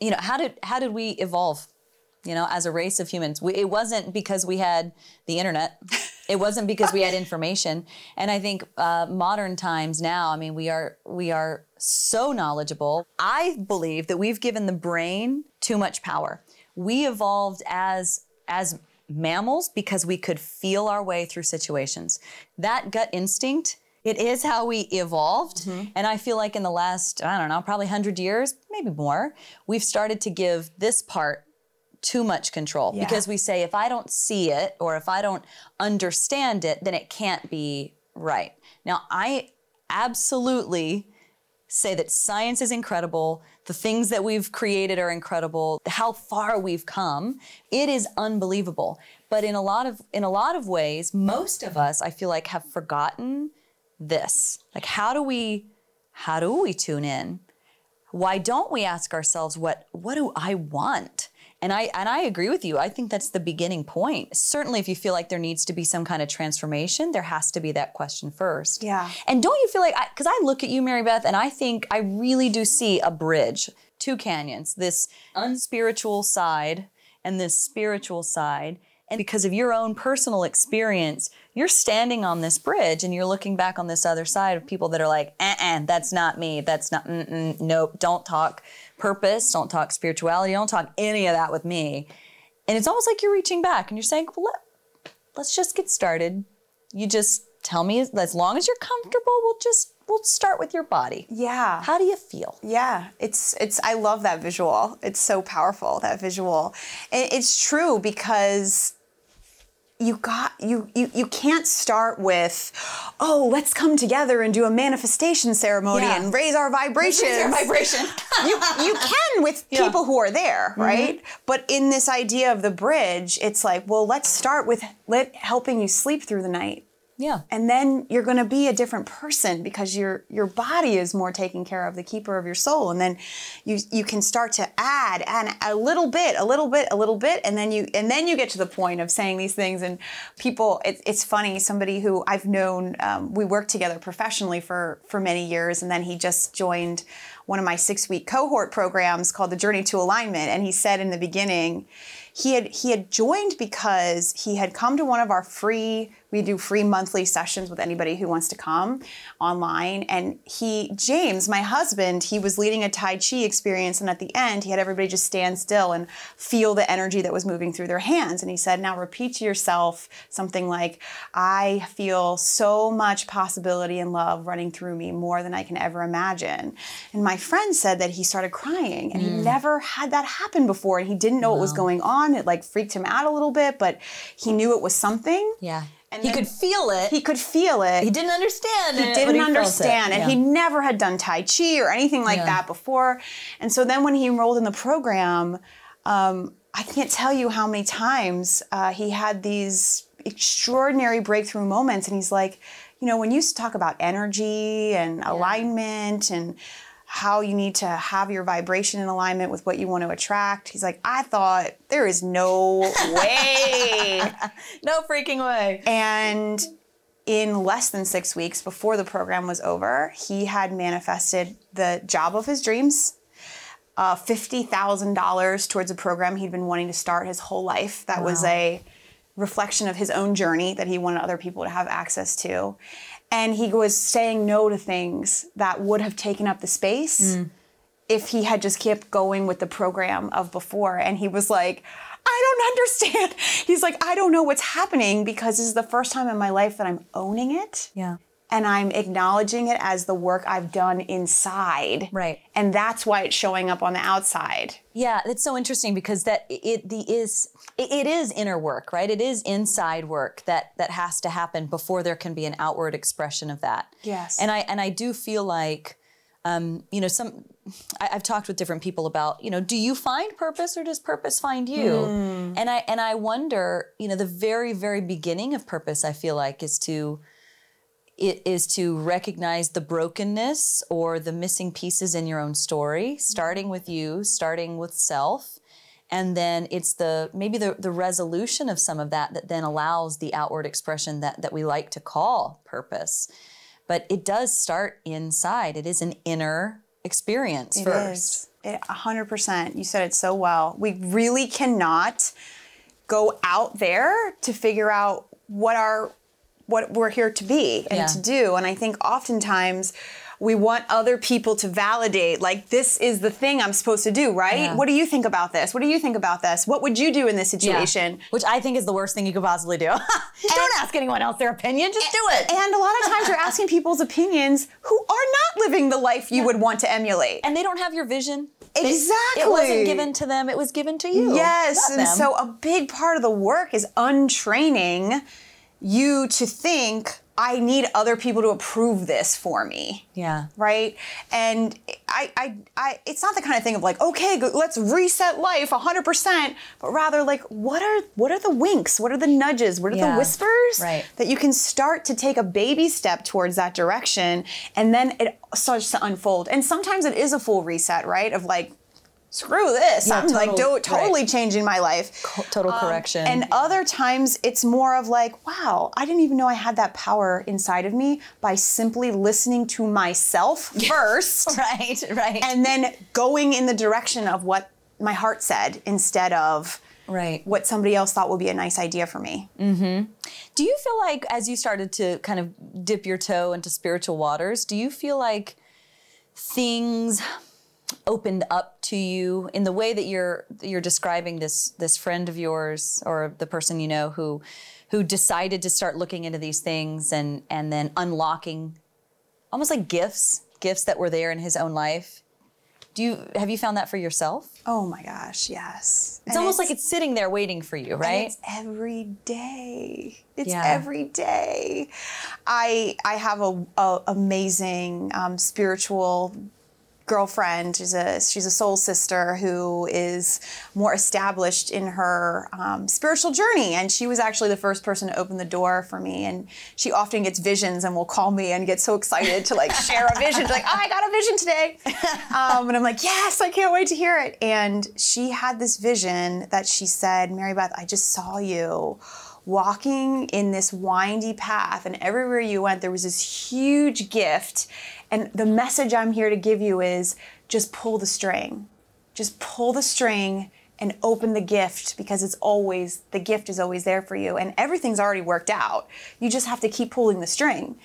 you know, how did how did we evolve? You know, as a race of humans, we, it wasn't because we had the internet. It wasn't because we had information. And I think uh, modern times now, I mean, we are we are so knowledgeable. I believe that we've given the brain too much power. We evolved as as mammals because we could feel our way through situations. That gut instinct it is how we evolved. Mm-hmm. And I feel like in the last, I don't know, probably 100 years, maybe more, we've started to give this part too much control Yeah. because we say, if I don't see it or if I don't understand it, then it can't be right. Now, I absolutely say that science is incredible. The things that we've created are incredible. How far we've come, it is unbelievable. But in a lot of in a lot of ways, most of us I feel like have forgotten this. Like how do we how do we tune in? Why don't we ask ourselves what what do I want? And I and I agree with you. I think that's the beginning point. Certainly if you feel like there needs to be some kind of transformation, there has to be that question first. Yeah. And don't you feel like because I, look at you, MaryBeth, and I think I really do see a bridge, two canyons, this unspiritual side and this spiritual side. And because of your own personal experience, you're standing on this bridge and you're looking back on this other side of people that are like, uh-uh, that's not me. That's not, nope, don't talk purpose, don't talk spirituality, don't talk any of that with me. And it's almost like you're reaching back and you're saying, well, let, let's just get started. You just tell me as long as you're comfortable, we'll just we'll start with your body. Yeah. How do you feel? Yeah, it's it's I love that visual. It's so powerful that visual. And it's true because you got you you you can't start with oh let's come together and do a manifestation ceremony Yeah. and raise our vibrations vibration. you you can with Yeah. people who are there mm-hmm. right but in this idea of the bridge it's like well let's start with let helping you sleep through the night yeah. and then you're going to be a different person because your your body is more taking care of the keeper of your soul. And then you you can start to add and a little bit a little bit a little bit. And then you and then you get to the point of saying these things. And people it, it's funny somebody who i've known um, we worked together professionally for for many years. And then he just joined one of my six week cohort programs called the journey to alignment. And he said in the beginning he had he had joined because he had come to one of our free we do free monthly sessions with anybody who wants to come online. And he James my husband he was leading a tai chi experience and at the end he had everybody just stand still and feel the energy that was moving through their hands. And he said now repeat to yourself something like I feel so much possibility and love running through me more than I can ever imagine and my friend said that he started crying and he mm. never had that happen before. And he didn't know what was going on. It like freaked him out a little bit but he knew it was something. Yeah. And he could feel it. he could feel it He didn't understand he didn't it. understand and Yeah. he never had done tai chi or anything like Yeah. that before and so then when he enrolled in the program um, i can't tell you how many times uh, he had these extraordinary breakthrough moments and he's like you know when you used to talk about energy and alignment and how you need to have your vibration in alignment with what you want to attract he's like i thought there is no way no freaking way. and in less than six weeks before the program was over, he had manifested the job of his dreams, uh, $50,000 towards a program he'd been wanting to start his whole life. That was a reflection of his own journey that he wanted other people to have access to. And he was saying no to things that would have taken up the space if he had just kept going with the program of before. And he was like, I don't understand. He's like, I don't know what's happening because this is the first time in my life that I'm owning it. Yeah. And I'm acknowledging it as the work I've done inside. Right. And that's why it's showing up on the outside. Yeah, it's so interesting because that it the is it, it is inner work, right? It is inside work that that has to happen before there can be an outward expression of that. Yes. And I and I do feel like um, you know, some I, I've talked with different people about, you know, do you find purpose or does purpose find you? And I and I wonder, you know, the very, very beginning of purpose, I feel like, is to it is to recognize the brokenness or the missing pieces in your own story, starting with you, starting with self. And then it's the maybe the, the resolution of some of that that then allows the outward expression that, that we like to call purpose. But it does start inside. It is an inner experience It first. is. It, 100%. You said it so well. We really cannot go out there to figure out what our what we're here to be and Yeah. to do. And I think oftentimes we want other people to validate like this is the thing I'm supposed to do, right? Yeah. What do you think about this? What do you think about this? What would you do in this Yeah. situation? Which I think is the worst thing you could possibly do. Don't ask anyone else their opinion, just do it. And a lot of times you're asking people's opinions who are not living the life you would want to emulate. and they don't have your vision. Exactly. It Exactly. wasn't given to them, it was given to you. Yes, and so a big part of the work is untraining you to think I need other people to approve this for me. Yeah. Right? And I, I, I, it's not the kind of thing of like, okay, let's reset life 100%, but rather like, what are, what are the winks? What are the nudges? What are Yeah. the whispers? Right. That you can start to take a baby step towards that direction, and then it starts to unfold. And sometimes it is a full reset, right? Of like, screw this. Yeah, I'm like total- do, totally right. changing my life. Total correction. And other times it's more of like, wow, I didn't even know I had that power inside of me by simply listening to myself first right, right. and then going in the direction of what my heart said instead of right. what somebody else thought would be a nice idea for me. mm-hmm. Do you feel like as you started to kind of dip your toe into spiritual waters, do you feel like things opened up to you in the way that you're you're describing this this friend of yours or the person you know who who decided to start looking into these things and and then unlocking almost like gifts gifts that were there in his own life do you have you found that for yourself Oh my gosh, yes. it's almost like it's sitting there waiting for you right It's every day. It's Yeah. every day. I I have a, a amazing um, spiritual girlfriend. She's a she's a soul sister who is more established in her um, spiritual journey, and she was actually the first person to open the door for me. And she often gets visions and will call me and get so excited to like share a vision. She's like, oh, I got a vision today, um, and I'm like, yes, I can't wait to hear it. And she had this vision that she said, MaryBeth, I just saw you walking in this windy path and everywhere you went there was this huge gift and the message i'm here to give you is just pull the string just pull the string and open the gift because it's always the gift is always there for you and everything's already worked out. You just have to keep pulling the string.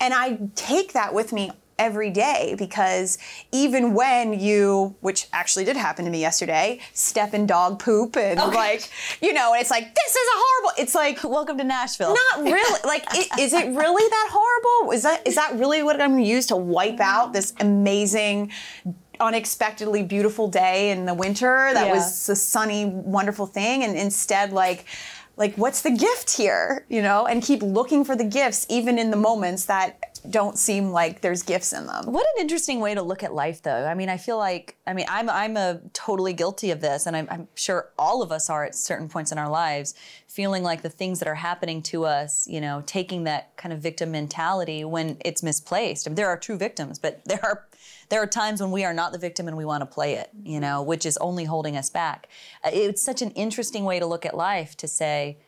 And I take that with me every day because even when you, which actually did happen to me yesterday, step in dog poop and Okay. like, you know, and it's like, this is a horrible, it's like, Welcome to Nashville. not really. Like, i- is it really that horrible? Is that is that really what I'm going to use to wipe out mm-hmm. this amazing, unexpectedly beautiful day in the winter? That Yeah. was a sunny, wonderful thing, and instead, like. Like, what's the gift here? You know, and keep looking for the gifts, even in the moments that don't seem like there's gifts in them. What an interesting way to look at life, though. I mean, I feel like, I mean, I'm I'm a totally guilty of this, and I'm, I'm sure all of us are at certain points in our lives, feeling like the things that are happening to us, you know, taking that kind of victim mentality when it's misplaced. I mean, there are true victims, but there are there are times when we are not the victim and we want to play it, you know, which is only holding us back. Uh, It's such an interesting way to look at life to say,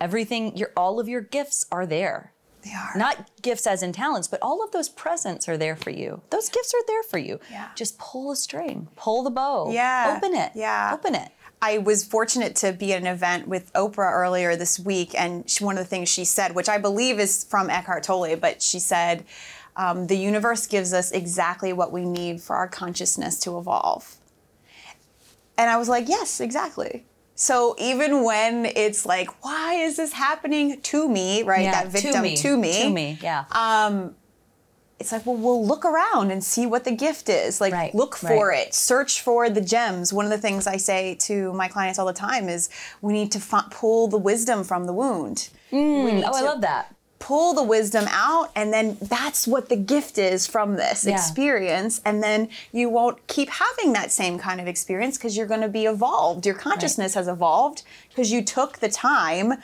everything, your all of your gifts are there They are. not gifts as in talents, but all of those presents are there for you. Those gifts are there for you. Yeah. Just pull a string, pull the bow. Yeah. Open it. Yeah. Open it. I was fortunate to be at an event with Oprah earlier this week, and she, one of the things she said, which I believe is from Eckhart Tolle, but she said, um, "The universe gives us exactly what we need for our consciousness to evolve." And I was like, "Yes, exactly." So even when it's like, "Why is this happening to me?" Right? that victim to me. to me, To me. Yeah. Um, it's like, well, we'll look around and see what the gift is. Like, Right, look for right. it, search for the gems. One of the things I say to my clients all the time is we need to f- pull the wisdom from the wound. Mm, need oh, I love that. Pull the wisdom out, and then that's what the gift is from this Yeah. experience. And then you won't keep having that same kind of experience because you're going to be evolved. Your consciousness has evolved because you took the time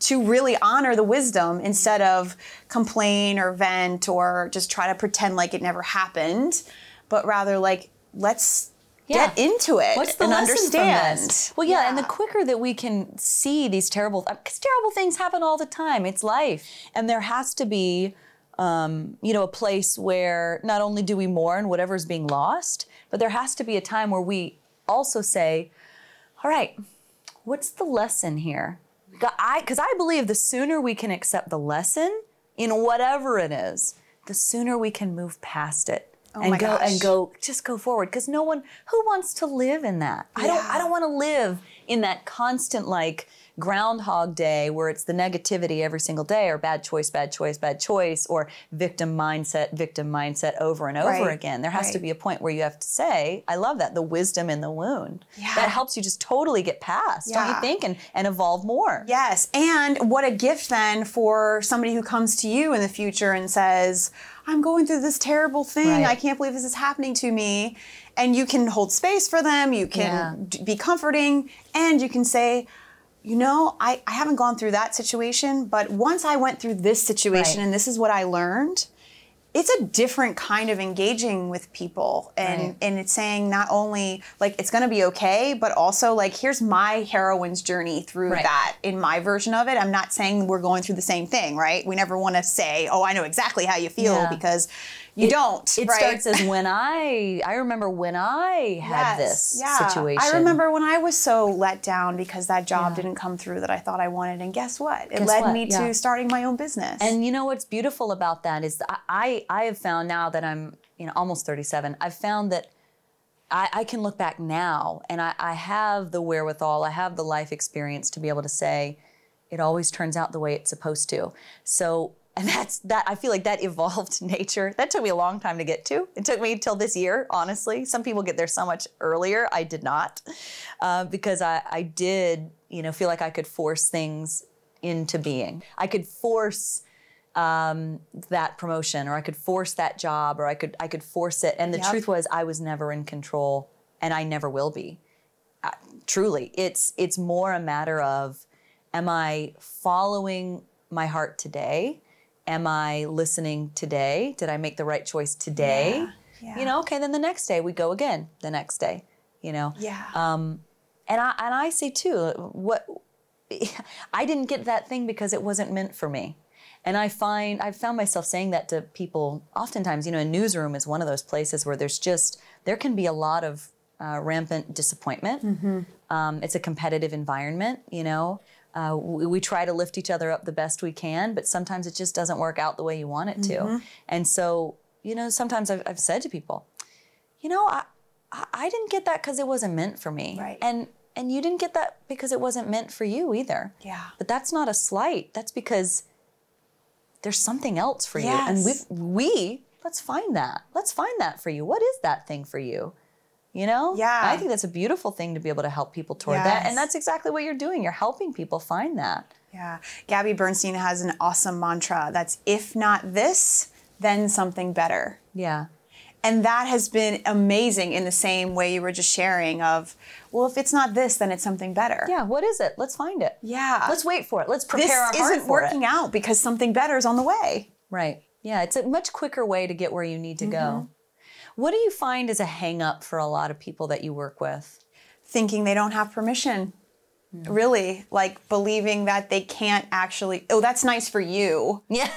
to really honor the wisdom instead of complain or vent or just try to pretend like it never happened, but rather like let's Yeah. get into it What's the and understand. Well, yeah, and the quicker that we can see these terrible, because terrible things happen all the time. It's life, and there has to be, um, you know, a place where not only do we mourn whatever's being lost, but there has to be a time where we also say, "All right, what's the lesson here?" I, because I believe the sooner we can accept the lesson in whatever it is, the sooner we can move past it Oh my go and go just go forward. Because no one who wants to live in that? I don't i don't want to live in that constant like groundhog day where it's the negativity every single day or bad choice bad choice bad choice or victim mindset victim mindset over and over Right, again there has to be a point where you have to say i love that the wisdom in the wound Yeah. that helps you just totally get past don't you think and and evolve more Yes, and what a gift then for somebody who comes to you in the future and says, I'm going through this terrible thing. Right. I can't believe this is happening to me. And you can hold space for them, you can Yeah. d- be comforting, and you can say, you know, I, I haven't gone through that situation, but once I went through this situation Right. and this is what I learned, it's a different kind of engaging with people and Right. and it's saying not only like it's going to be okay but also like here's my heroine's journey through Right. that in my version of it i'm not saying we're going through the same thing right we never want to say oh i know exactly how you feel Yeah. because you don't it right? starts as when i i remember when i had Yes, this yeah. situation I remember when I was so let down because that job Yeah. didn't come through that I thought I wanted, and guess what? It Guess led what? me Yeah. to starting my own business. And you know what's beautiful about that is I, I I have found now that I'm you know almost 37. I've found that I, I can look back now and I, I have the wherewithal, I have the life experience to be able to say it always turns out the way it's supposed to. So and that's that I feel like that evolved nature. That took me a long time to get to. It took me till this year, honestly. Some people get there so much earlier. I did not. Uh, because I, I did, you know, feel like I could force things into being. I could force um, that promotion or I could force that job or I could I could force it. And the Yep. truth was I was never in control and I never will be. Uh, truly, it's it's more a matter of am I following my heart today? Am I listening today? Did I make the right choice today? Yeah, yeah. You know, okay, then the next day we go again. The next day, you know. yeah. Um, and I and I say too, what I didn't get that thing because it wasn't meant for me. And I find I've found myself saying that to people oftentimes. You know, a newsroom is one of those places where there's just there can be a lot of uh, rampant disappointment. Um, it's a competitive environment, you know. Uh, we, we try to lift each other up the best we can, but sometimes it just doesn't work out the way you want it to. And so, you know, sometimes I've, I've said to people, you know, I, I didn't get that because it wasn't meant for me. Right. And and you didn't get that because it wasn't meant for you either. Yeah. But that's not a slight. That's because there's something else for you. And we Yes. we let's find that. Let's find that for you. What is that thing for you? You know? Yeah. I think that's a beautiful thing to be able to help people toward that. And that's exactly what you're doing. You're helping people find that. Yeah. Gabby Bernstein has an awesome mantra that's if not this, then something better. Yeah. And that has been amazing in the same way you were just sharing of, well, if it's not this, then it's something better. Yeah. What is it? Let's find it. Yeah. Let's wait for it. Let's prepare this our heart isn't for working it. out because something better is on the way. Right. Yeah, it's a much quicker way to get where you need to go. Mm-hmm. What do you find is a hang up for a lot of people that you work with? Thinking they don't have permission. Hmm. Really, like believing that they can't actually, oh, that's nice for you. Yeah.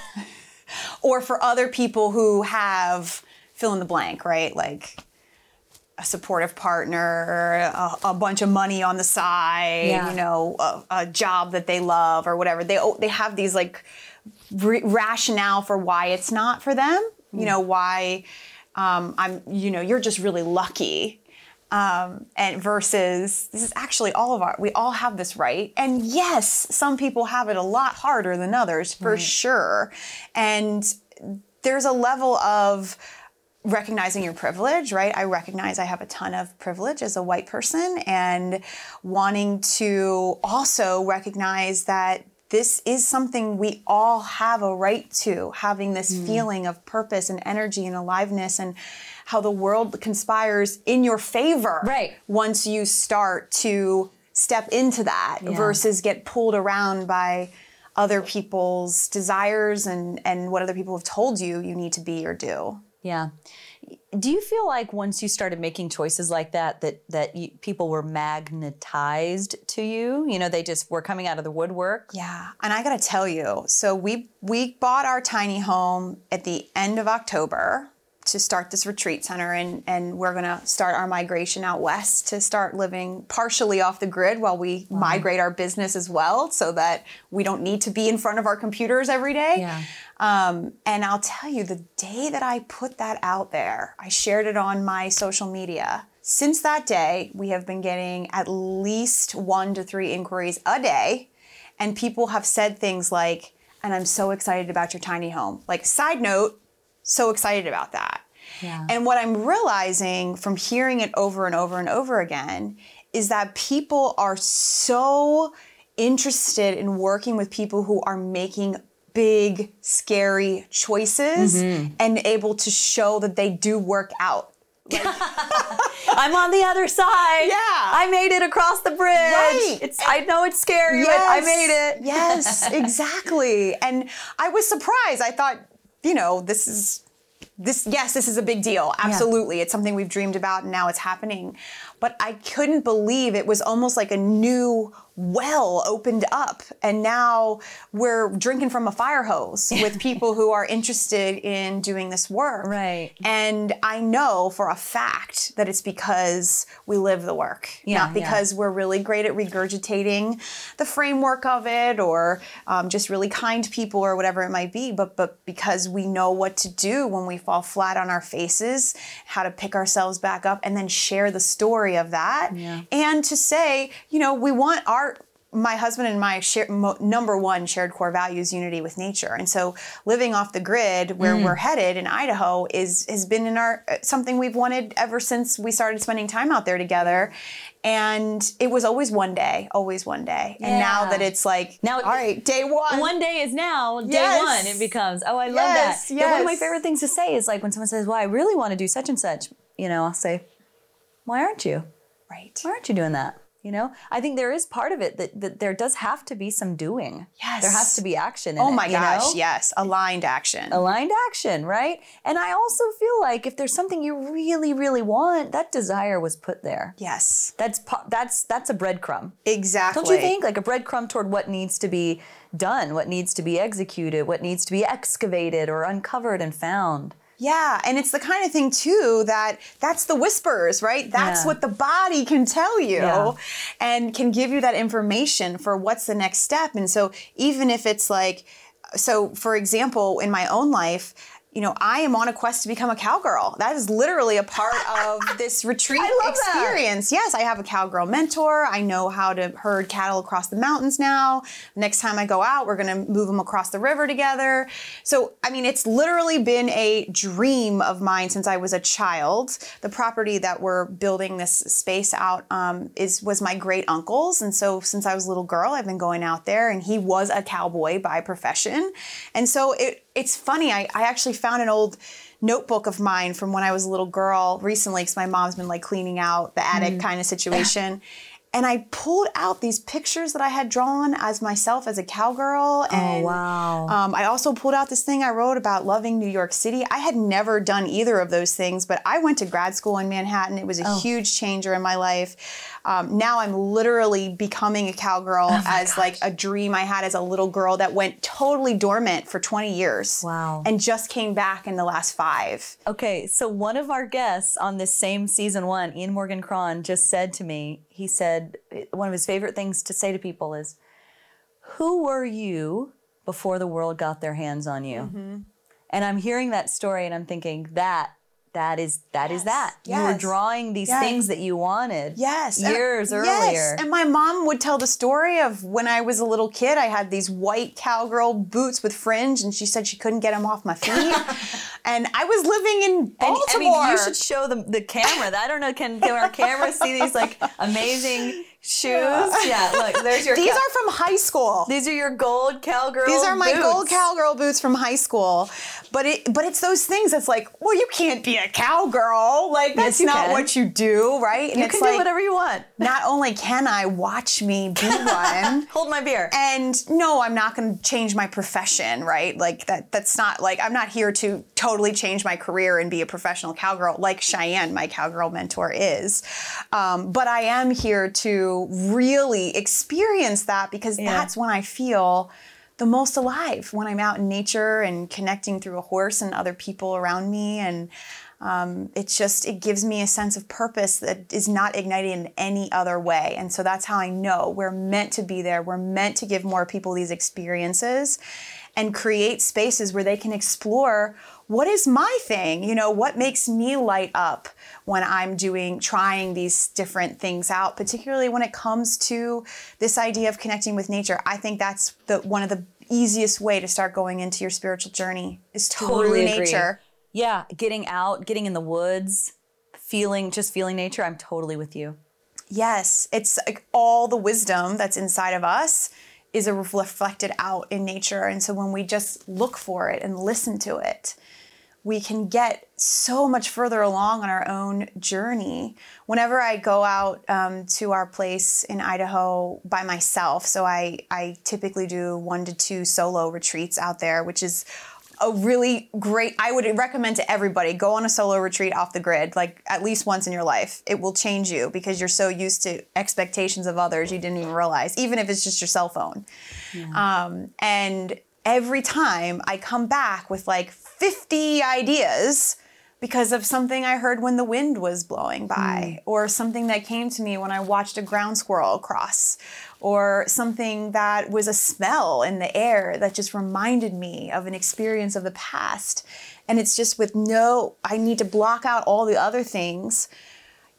or for other people who have fill in the blank, right? Like a supportive partner, a, a bunch of money on the side, Yeah. you know, a, a job that they love or whatever. They oh, they have these like re- rationale for why it's not for them. You hmm. know why um, I'm. You know, you're just really lucky. Um, and versus this is actually all of our we all have this right and yes some people have it a lot harder than others for sure and there's a level of recognizing your privilege, right? I recognize I have a ton of privilege as a white person and wanting to also recognize that this is something we all have a right to, having this hmm. feeling of purpose and energy and aliveness and how the world conspires in your favor Right. once you start to step into that Yeah. versus get pulled around by other people's desires and and what other people have told you you need to be or do. Yeah. Do you feel like once you started making choices like that, that that you, people were magnetized to you? You know, they just were coming out of the woodwork. Yeah, and I got to tell you, so we we bought our tiny home at the end of October to start this retreat center and and we're going to start our migration out west to start living partially off the grid while we migrate our business as well so that we don't need to be in front of our computers every day. Yeah. Um, and I'll tell you, the day that I put that out there, I shared it on my social media. Since that day, we have been getting at least one to three inquiries a day. And people have said things like, and I'm so excited about your tiny home. Like, side note, so excited about that. Yeah. And what I'm realizing from hearing it over and over and over again is that people are so interested in working with people who are making big, scary choices mm-hmm. and able to show that they do work out. I'm on the other side. Yeah. I made it across the bridge. Right. It's I know it's scary, but I made it. Yes, exactly. And I was surprised. I thought, you know, this is this yes, this is a big deal. Absolutely. It's something we've dreamed about and now it's happening. But I couldn't believe it was almost like a new well opened up and now we're drinking from a fire hose with people who are interested in doing this work. Right. And I know for a fact that it's because we live the work, Yeah, not yeah. because we're really great at regurgitating the framework of it or um, just really kind people or whatever it might be, but but because we know what to do when we fall flat on our faces, how to pick ourselves back up, and then share the story of that, Yeah. and to say, you know, we want our my husband and my share, mo, number one shared core values unity with nature and so living off the grid where Mm. we're headed in idaho is has been in our uh, something we've wanted ever since we started spending time out there together and it was always one day always one day and now that it's like Now- all right day one One day is now, day Yes. one, it becomes. Oh, I love Yes, that. Yeah, one of my favorite things to say is like when someone says, Well, I really want to do such and such, you know, I'll say, Why aren't you? right Why aren't you doing that? You know, I think there is part of it that, that there does have to be some doing. Yes. There has to be action. In oh it, my you gosh know? yes aligned action aligned action, right? And I also feel like if there's something you really, really want, that desire was put there. yes That's that's that's a breadcrumb. exactly Don't you think? Like a breadcrumb toward what needs to be done, what needs to be executed, what needs to be excavated or uncovered and found. Yeah, and it's the kind of thing too that that's the whispers, right? That's Yeah. what the body can tell you Yeah. and can give you that information for what's the next step. And so even if it's like so for example, in my own life, you know, I am on a quest to become a cowgirl. That is literally a part of this retreat love that. experience. Yes, I have a cowgirl mentor. I know how to herd cattle across the mountains now. Next time I go out, we're going to move them across the river together. So, I mean, it's literally been a dream of mine since I was a child. The property that we're building this space out um, is was my great uncle's, and so since I was a little girl, I've been going out there, and he was a cowboy by profession, and so it it's funny. I, I actually found an old notebook of mine from when I was a little girl recently because my mom's been like cleaning out the attic kind of situation. And I pulled out these pictures that I had drawn as myself as a cowgirl. And wow. um, I also pulled out this thing I wrote about loving New York City. I had never done either of those things, but I went to grad school in Manhattan. It was a huge changer in my life. Um, now I'm literally becoming a cowgirl as like a dream I had as a little girl that went totally dormant for 20 years. Wow. And just came back in the last five. Okay, so one of our guests on this same season one, Ian Morgan Cron, just said to me, he said one of his favorite things to say to people is, Who were you before the world got their hands on you? Mm-hmm. And I'm hearing that story and I'm thinking, that that is that is that. You were drawing these yes. things that you wanted Yes. and- years yes. earlier. And my mom would tell the story of when I was a little kid, I had these white cowgirl boots with fringe, and she said she couldn't get them off my feet. and I was living in And, Baltimore. I mean, you should show the, the camera. I don't know. Can, can our camera see these like amazing shoes? Yeah, look, there's your. These cow- are from high school. These are your gold cowgirl. These are my gold cowgirl boots from high school. But it but it's those things that's like, well, you can't be a cowgirl. Like that's you not can. what you do, right? And You can like do whatever you want. not only can I watch me be one, Hold my beer. and no, I'm not going to change my profession, right? Like that that's not like I'm not here to totally change my career and be a professional cowgirl like Cheyenne, my cowgirl mentor is. Um, but I am here to really experience that because Yeah. that's when I feel the most alive when I'm out in nature and connecting through a horse and other people around me. And um, it's just it gives me a sense of purpose that is not ignited in any other way. And so that's how i know we're meant to be there. We're meant to give more people these experiences and create spaces where they can explore what is my thing you know what makes me light up when i'm doing trying these different things out particularly when it comes to this idea of connecting with nature i think that's the one of the easiest way to start going into your spiritual journey is Totally nature Yeah, getting out, getting in the woods, feeling just feeling nature. I'm totally with you. Yes, it's like all the wisdom that's inside of us is reflected out in nature. And so when we just look for it and listen to it, we can get so much further along on our own journey. Whenever I go out um, to our place in Idaho by myself, so I, I typically do one to two solo retreats out there, which is a really great i would recommend to everybody go on a solo retreat off the grid like at least once in your life. It will change you because you're so used to expectations of others you didn't even realize even if it's just your cell phone. Um, and every time i come back with like 50 ideas because of something I heard when the wind was blowing by, hmm. or something that came to me when I watched a ground squirrel cross, or something that was a smell in the air that just reminded me of an experience of the past. And it's just with no, I need to block out all the other things.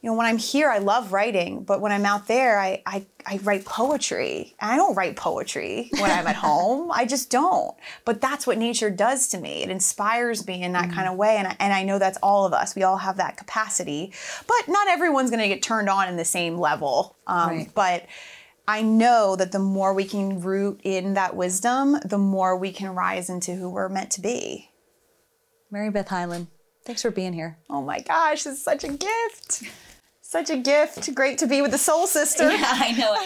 You know, when I'm here, I love writing, but when I'm out there, I, I, I write poetry. I don't write poetry when I'm at home. I just don't. But that's what nature does to me. It inspires me in that kind of way. And I, and I know that's all of us. We all have that capacity. But not everyone's going to get turned on in the same level. Um, Right. But I know that the more we can root in that wisdom, the more we can rise into who we're meant to be. MaryBeth Hyland, thanks for being here. Oh my gosh, it's such a gift. Such a gift. Great to be with the soul sister. Yeah, I know.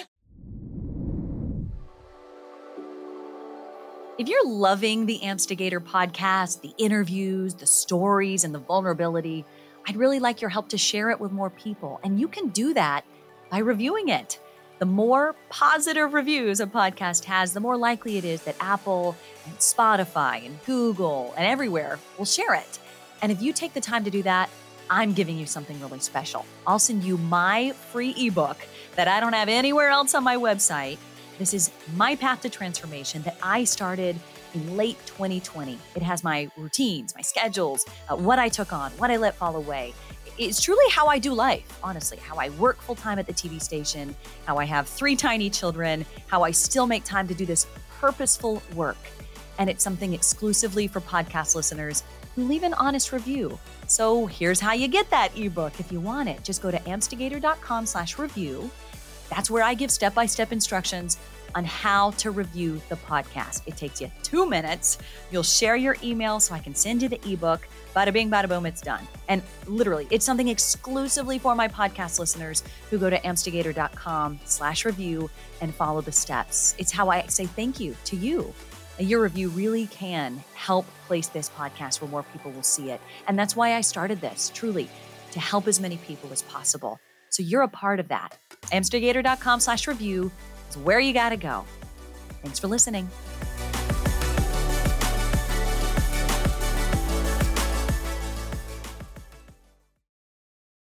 If you're loving the Ampstigator podcast, the interviews, the stories, and the vulnerability, I'd really like your help to share it with more people. And you can do that by reviewing it. The more positive reviews a podcast has, the more likely it is that Apple and Spotify and Google and everywhere will share it. And if you take the time to do that, I'm giving you something really special. I'll send you my free ebook that I don't have anywhere else on my website. This is My Path to Transformation that I started in late 2020. It has my routines, my schedules, uh, what I took on, what I let fall away. It's truly how I do life, honestly, how I work full time at the TV station, how I have three tiny children, how I still make time to do this purposeful work. And it's something exclusively for podcast listeners leave an honest review. So here's how you get that ebook if you want it. Just go to ampstigator.com slash review. That's where I give step-by-step instructions on how to review the podcast. It takes you two minutes. You'll share your email so I can send you the ebook. Bada bing, bada boom, it's done. And literally, it's something exclusively for my podcast listeners who go to ampstigator.com slash review and follow the steps. It's how I say thank you to you your review really can help place this podcast where more people will see it. And that's why I started this, truly, to help as many people as possible. So you're a part of that. Ampstigator.com slash review is where you got to go. Thanks for listening.